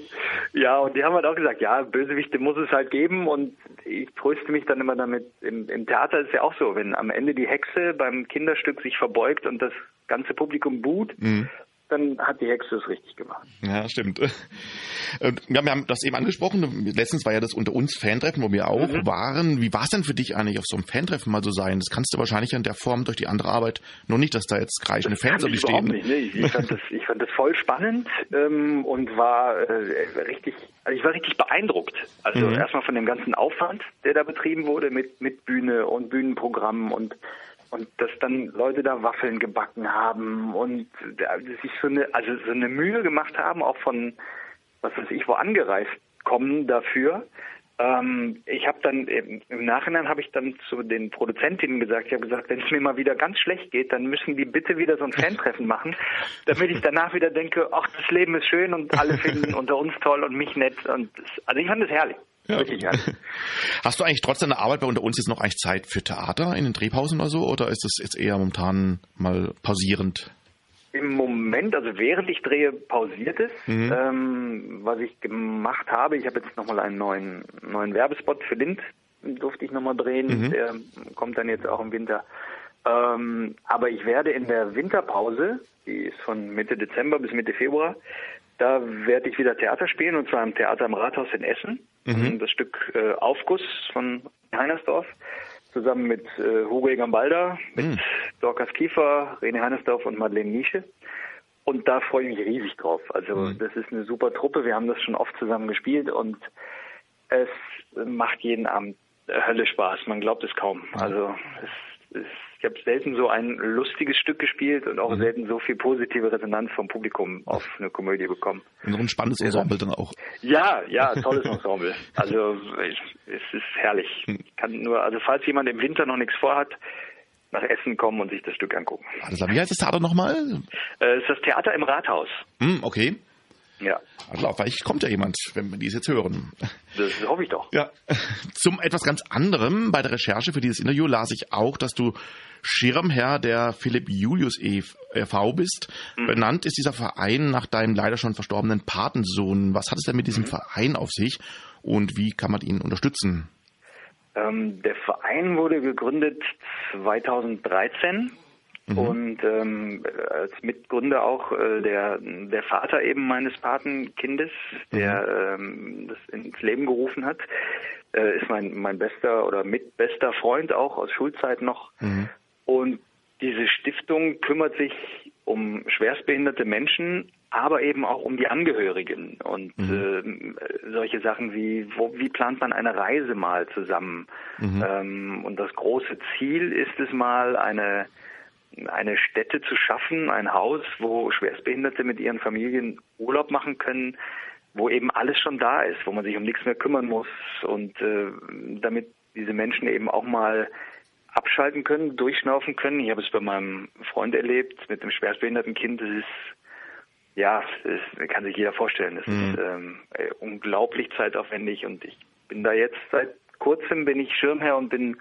[SPEAKER 9] Ja, und die haben halt auch gesagt, ja, Bösewichte muss es halt geben und ich tröste mich dann immer damit. Im, im Theater ist es ja auch so, wenn am Ende die Hexe beim Kinderstück sich verbeugt und das ganze Publikum buht, mhm dann hat die Hexe es richtig gemacht.
[SPEAKER 2] Ja, stimmt. Und ja, wir haben das eben angesprochen. Letztens war ja das unter uns Fantreffen, wo wir auch mhm. waren. Wie war es denn für dich eigentlich, auf so einem Fantreffen mal so sein? Das kannst du wahrscheinlich in der Form durch die andere Arbeit noch nicht, dass da jetzt kreischende Fans um dich stehen.
[SPEAKER 9] Nicht, nee. ich, fand das, ich fand das voll spannend ähm, und war äh, richtig, also ich war richtig beeindruckt. Also mhm. erstmal von dem ganzen Aufwand, der da betrieben wurde mit, mit Bühne und Bühnenprogramm und und dass dann Leute da Waffeln gebacken haben und sich so eine, also so eine Mühe gemacht haben, auch von, was weiß ich, wo angereist kommen dafür. Ähm, ich habe dann im Nachhinein habe ich dann zu den Produzentinnen gesagt, ich habe gesagt, wenn es mir mal wieder ganz schlecht geht, dann müssen die bitte wieder so ein Fantreffen machen, damit ich danach wieder denke, ach, das Leben ist schön und alle finden unter uns toll und mich nett und das, also ich fand es herrlich. Ja. Wirklich
[SPEAKER 2] Hast du eigentlich trotz deiner Arbeit bei unter uns jetzt noch eigentlich Zeit für Theater in den Drehpausen oder so? Oder ist das jetzt eher momentan mal pausierend?
[SPEAKER 9] Im Moment, also während ich drehe, pausiert es. Mhm. Ähm, was ich gemacht habe, ich habe jetzt nochmal einen neuen, neuen Werbespot für Lind, durfte ich nochmal drehen. Mhm. Der kommt dann jetzt auch im Winter. Ähm, aber ich werde in der Winterpause, die ist von Mitte Dezember bis Mitte Februar, da werde ich wieder Theater spielen und zwar im Theater im Rathaus in Essen. Mhm. Das Stück äh, Aufguss von Heinersdorf zusammen mit äh, Hugo Egambalda, mit mhm. Dorcas Kiefer, Rene Heinersdorf und Madeleine Nische. Und da freue ich mich riesig drauf. Also mhm. das ist eine super Truppe. Wir haben das schon oft zusammen gespielt und es macht jeden Abend Hölle Spaß. Man glaubt es kaum. Also es, es ich habe selten so ein lustiges Stück gespielt und auch mhm. selten so viel positive Resonanz vom Publikum auf eine Komödie bekommen.
[SPEAKER 2] Und so ein spannendes Ensemble dann auch.
[SPEAKER 9] Ja, ja, tolles Ensemble. Also es ist herrlich. Hm. kann nur, also falls jemand im Winter noch nichts vorhat, nach Essen kommen und sich das Stück angucken.
[SPEAKER 2] Alles klar. Wie heißt das Theater nochmal?
[SPEAKER 9] Äh, es ist das Theater im Rathaus.
[SPEAKER 2] Hm, okay.
[SPEAKER 9] Ja.
[SPEAKER 2] Also vielleicht kommt ja jemand, wenn wir dies jetzt hören.
[SPEAKER 9] Das hoffe ich doch.
[SPEAKER 2] Ja. Zum etwas ganz anderem. Bei der Recherche für dieses Interview las ich auch, dass du Schirmherr der Philipp Julius e.V. bist. Mhm. Benannt ist dieser Verein nach deinem leider schon verstorbenen Patensohn. Was hat es denn mit diesem mhm. Verein auf sich und wie kann man ihn unterstützen?
[SPEAKER 9] Ähm, der Verein wurde gegründet 2013 Mhm. Und ähm, als Mitgründer auch äh, der, der Vater eben meines Patenkindes, der mhm. ähm, das ins Leben gerufen hat, äh, ist mein, mein bester oder mitbester Freund auch aus Schulzeit noch. Mhm. Und diese Stiftung kümmert sich um schwerstbehinderte Menschen, aber eben auch um die Angehörigen und mhm. äh, solche Sachen wie, wo, wie plant man eine Reise mal zusammen? Mhm. Ähm, und das große Ziel ist es mal, eine eine Stätte zu schaffen, ein Haus, wo Schwerstbehinderte mit ihren Familien Urlaub machen können, wo eben alles schon da ist, wo man sich um nichts mehr kümmern muss und äh, damit diese Menschen eben auch mal abschalten können, durchschnaufen können. Ich habe es bei meinem Freund erlebt mit einem schwerstbehinderten Kind. Das ist ja, das kann sich jeder vorstellen. Das mhm. ist ähm, unglaublich zeitaufwendig und ich bin da jetzt seit kurzem bin ich Schirmherr und bin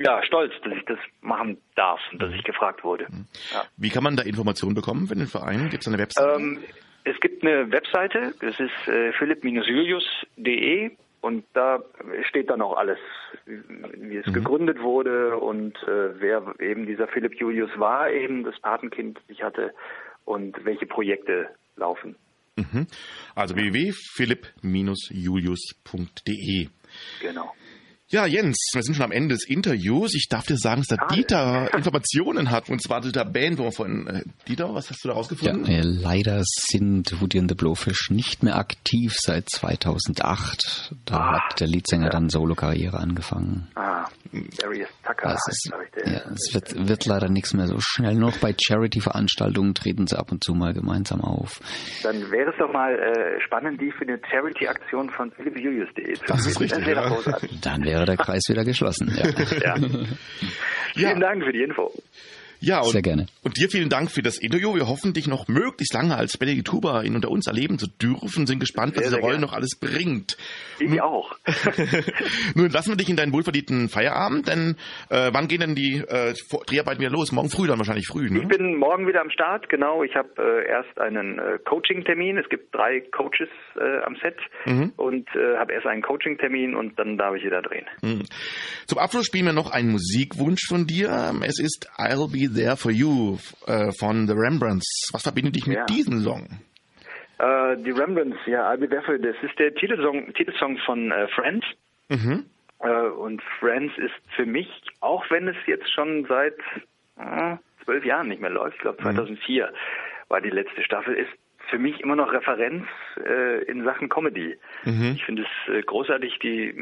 [SPEAKER 9] ja, stolz, dass ich das machen darf und dass ich gefragt wurde. Mhm.
[SPEAKER 2] Ja. Wie kann man da Informationen bekommen für den Verein? Gibt es eine Webseite? Ähm,
[SPEAKER 9] es gibt eine Webseite, das ist äh, philipp-julius.de und da steht dann auch alles, wie es mhm. gegründet wurde und äh, wer eben dieser Philipp Julius war, eben das Patenkind, das ich hatte und welche Projekte laufen.
[SPEAKER 2] Mhm. Also www.philipp-julius.de.
[SPEAKER 9] Genau.
[SPEAKER 2] Ja, Jens, wir sind schon am Ende des Interviews. Ich darf dir sagen, dass der ah, Dieter Informationen hat, und zwar zu der Band, wo wir von äh, Dieter, was hast du da rausgefunden?
[SPEAKER 3] Ja, äh, leider sind Woody and the Blowfish nicht mehr aktiv seit 2008. Da ah, hat der Leadsänger ja. dann Solo-Karriere angefangen. Ah, Darius Tucker. Das ist, ja, es wird, wird leider nichts mehr so schnell. Noch bei Charity-Veranstaltungen treten sie ab und zu mal gemeinsam auf.
[SPEAKER 9] Dann wäre es doch mal äh, spannend, die für eine Charity-Aktion von philippjulius.de zu
[SPEAKER 2] Das ist richtig. Ja.
[SPEAKER 3] Dann wäre der Kreis wieder geschlossen. Ja. ja.
[SPEAKER 9] Vielen Dank für die Info.
[SPEAKER 2] Ja, und,
[SPEAKER 3] Sehr gerne.
[SPEAKER 2] Und dir vielen Dank für das Interview. Wir hoffen, dich noch möglichst lange als Benedikt Huber in unter uns erleben zu dürfen. Sind gespannt, was diese Rolle noch alles bringt.
[SPEAKER 9] Ich auch.
[SPEAKER 2] Nun lassen wir dich in deinen wohlverdienten Feierabend, denn äh, wann gehen denn die äh, Dreharbeiten wieder los? Morgen früh dann wahrscheinlich früh, ne?
[SPEAKER 9] Ich bin morgen wieder am Start, genau. Ich habe äh, erst einen äh, Coaching-Termin. Es gibt drei Coaches äh, am Set mhm. und äh, habe erst einen Coaching-Termin und dann darf ich wieder drehen. Mhm.
[SPEAKER 2] Zum Abschluss spielen wir noch einen Musikwunsch von dir. Es ist I'll Be There for You äh, von The Rembrandts. Was verbindet dich mit ja. diesem Song?
[SPEAKER 9] Uh, die Rembrandts, ja, I'll Be There for You. Das ist der Titelsong, Titelsong von uh, Friends. Mhm. Uh, und Friends ist für mich, auch wenn es jetzt schon seit zwölf Jahren nicht mehr läuft, ich glaube 2004 mhm. war die letzte Staffel, ist für mich immer noch Referenz äh, in Sachen Comedy. Mhm. Ich finde es äh, großartig, die,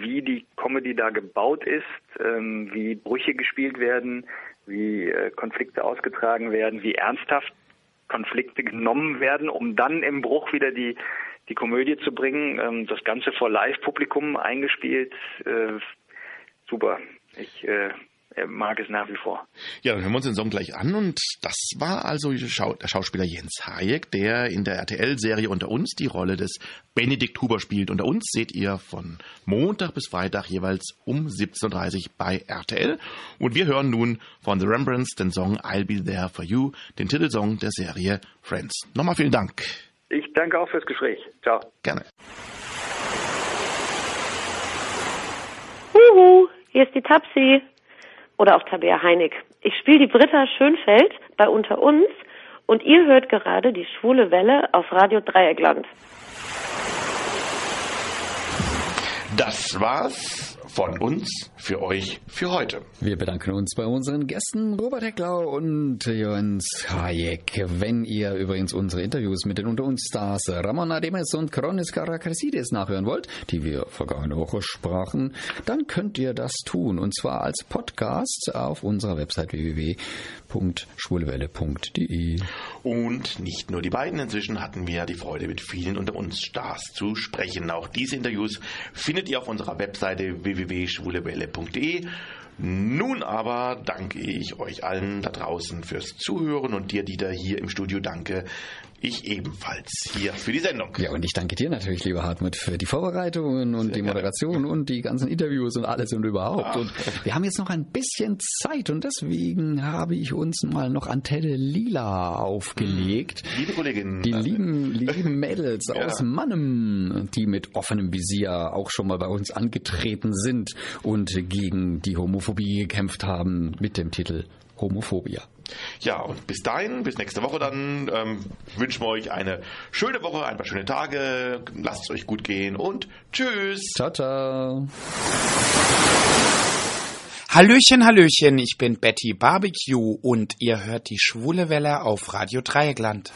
[SPEAKER 9] wie die Comedy da gebaut ist, ähm, wie Brüche gespielt werden, wie äh, Konflikte ausgetragen werden, wie ernsthaft Konflikte genommen werden, um dann im Bruch wieder die, die Komödie zu bringen. Ähm, das Ganze vor Live-Publikum eingespielt. Äh, super. Ich äh, mag es nach wie vor.
[SPEAKER 2] Ja, dann hören wir uns den Song gleich an und das war also der Schauspieler Jens Hayek, der in der RTL-Serie Unter uns die Rolle des Benedikt Huber spielt. Unter uns seht ihr von Montag bis Freitag jeweils um 17.30 Uhr bei RTL und wir hören nun von The Rembrandts den Song I'll Be There For You, den Titelsong der Serie Friends. Nochmal vielen Dank.
[SPEAKER 9] Ich danke auch fürs Gespräch. Ciao.
[SPEAKER 2] Gerne.
[SPEAKER 12] Huhu, hier ist die Tapsi oder auch Tabea Heinig. Ich spiele die Britta Schönfeld bei Unter uns und ihr hört gerade die schwule Welle auf Radio Dreieckland.
[SPEAKER 2] Das war's von uns für euch für heute.
[SPEAKER 3] Wir bedanken uns bei unseren Gästen Robert Hecklau und Jens Hayek. Wenn ihr übrigens unsere Interviews mit den unter uns Stars Ramon Ademes und Kronis Karakarsidis nachhören wollt, die wir vergangene Woche sprachen, dann könnt ihr das tun und zwar als Podcast auf unserer Website www.schwulewelle.de.
[SPEAKER 2] Und nicht nur die beiden, inzwischen hatten wir die Freude mit vielen unter uns Stars zu sprechen. Auch diese Interviews findet ihr auf unserer Webseite www www.schwulewelle.de. Nun aber danke ich euch allen da draußen fürs Zuhören und dir, Dieter, hier im Studio danke ich ebenfalls hier für die Sendung.
[SPEAKER 3] Ja, und ich danke dir natürlich, lieber Hartmut, für die Vorbereitungen und Sehr die Moderation gerne. und die ganzen Interviews und alles und überhaupt. Ach. Und wir haben jetzt noch ein bisschen Zeit und deswegen habe ich uns mal noch Antenne Lila aufgelegt.
[SPEAKER 2] Hm. Liebe Kolleginnen.
[SPEAKER 3] Die lieben, lieben Mädels ja. aus Mannem, die mit offenem Visier auch schon mal bei uns angetreten sind und gegen die Homophobie gekämpft haben mit dem Titel Homophobia.
[SPEAKER 2] Ja, und bis dahin, bis nächste Woche dann, ähm, wünschen wir euch eine schöne Woche, ein paar schöne Tage. Lasst es euch gut gehen und tschüss.
[SPEAKER 3] Ciao, ciao.
[SPEAKER 13] Hallöchen, Hallöchen, ich bin Betty Barbecue und ihr hört die Schwule Welle auf Radio Dreieckland.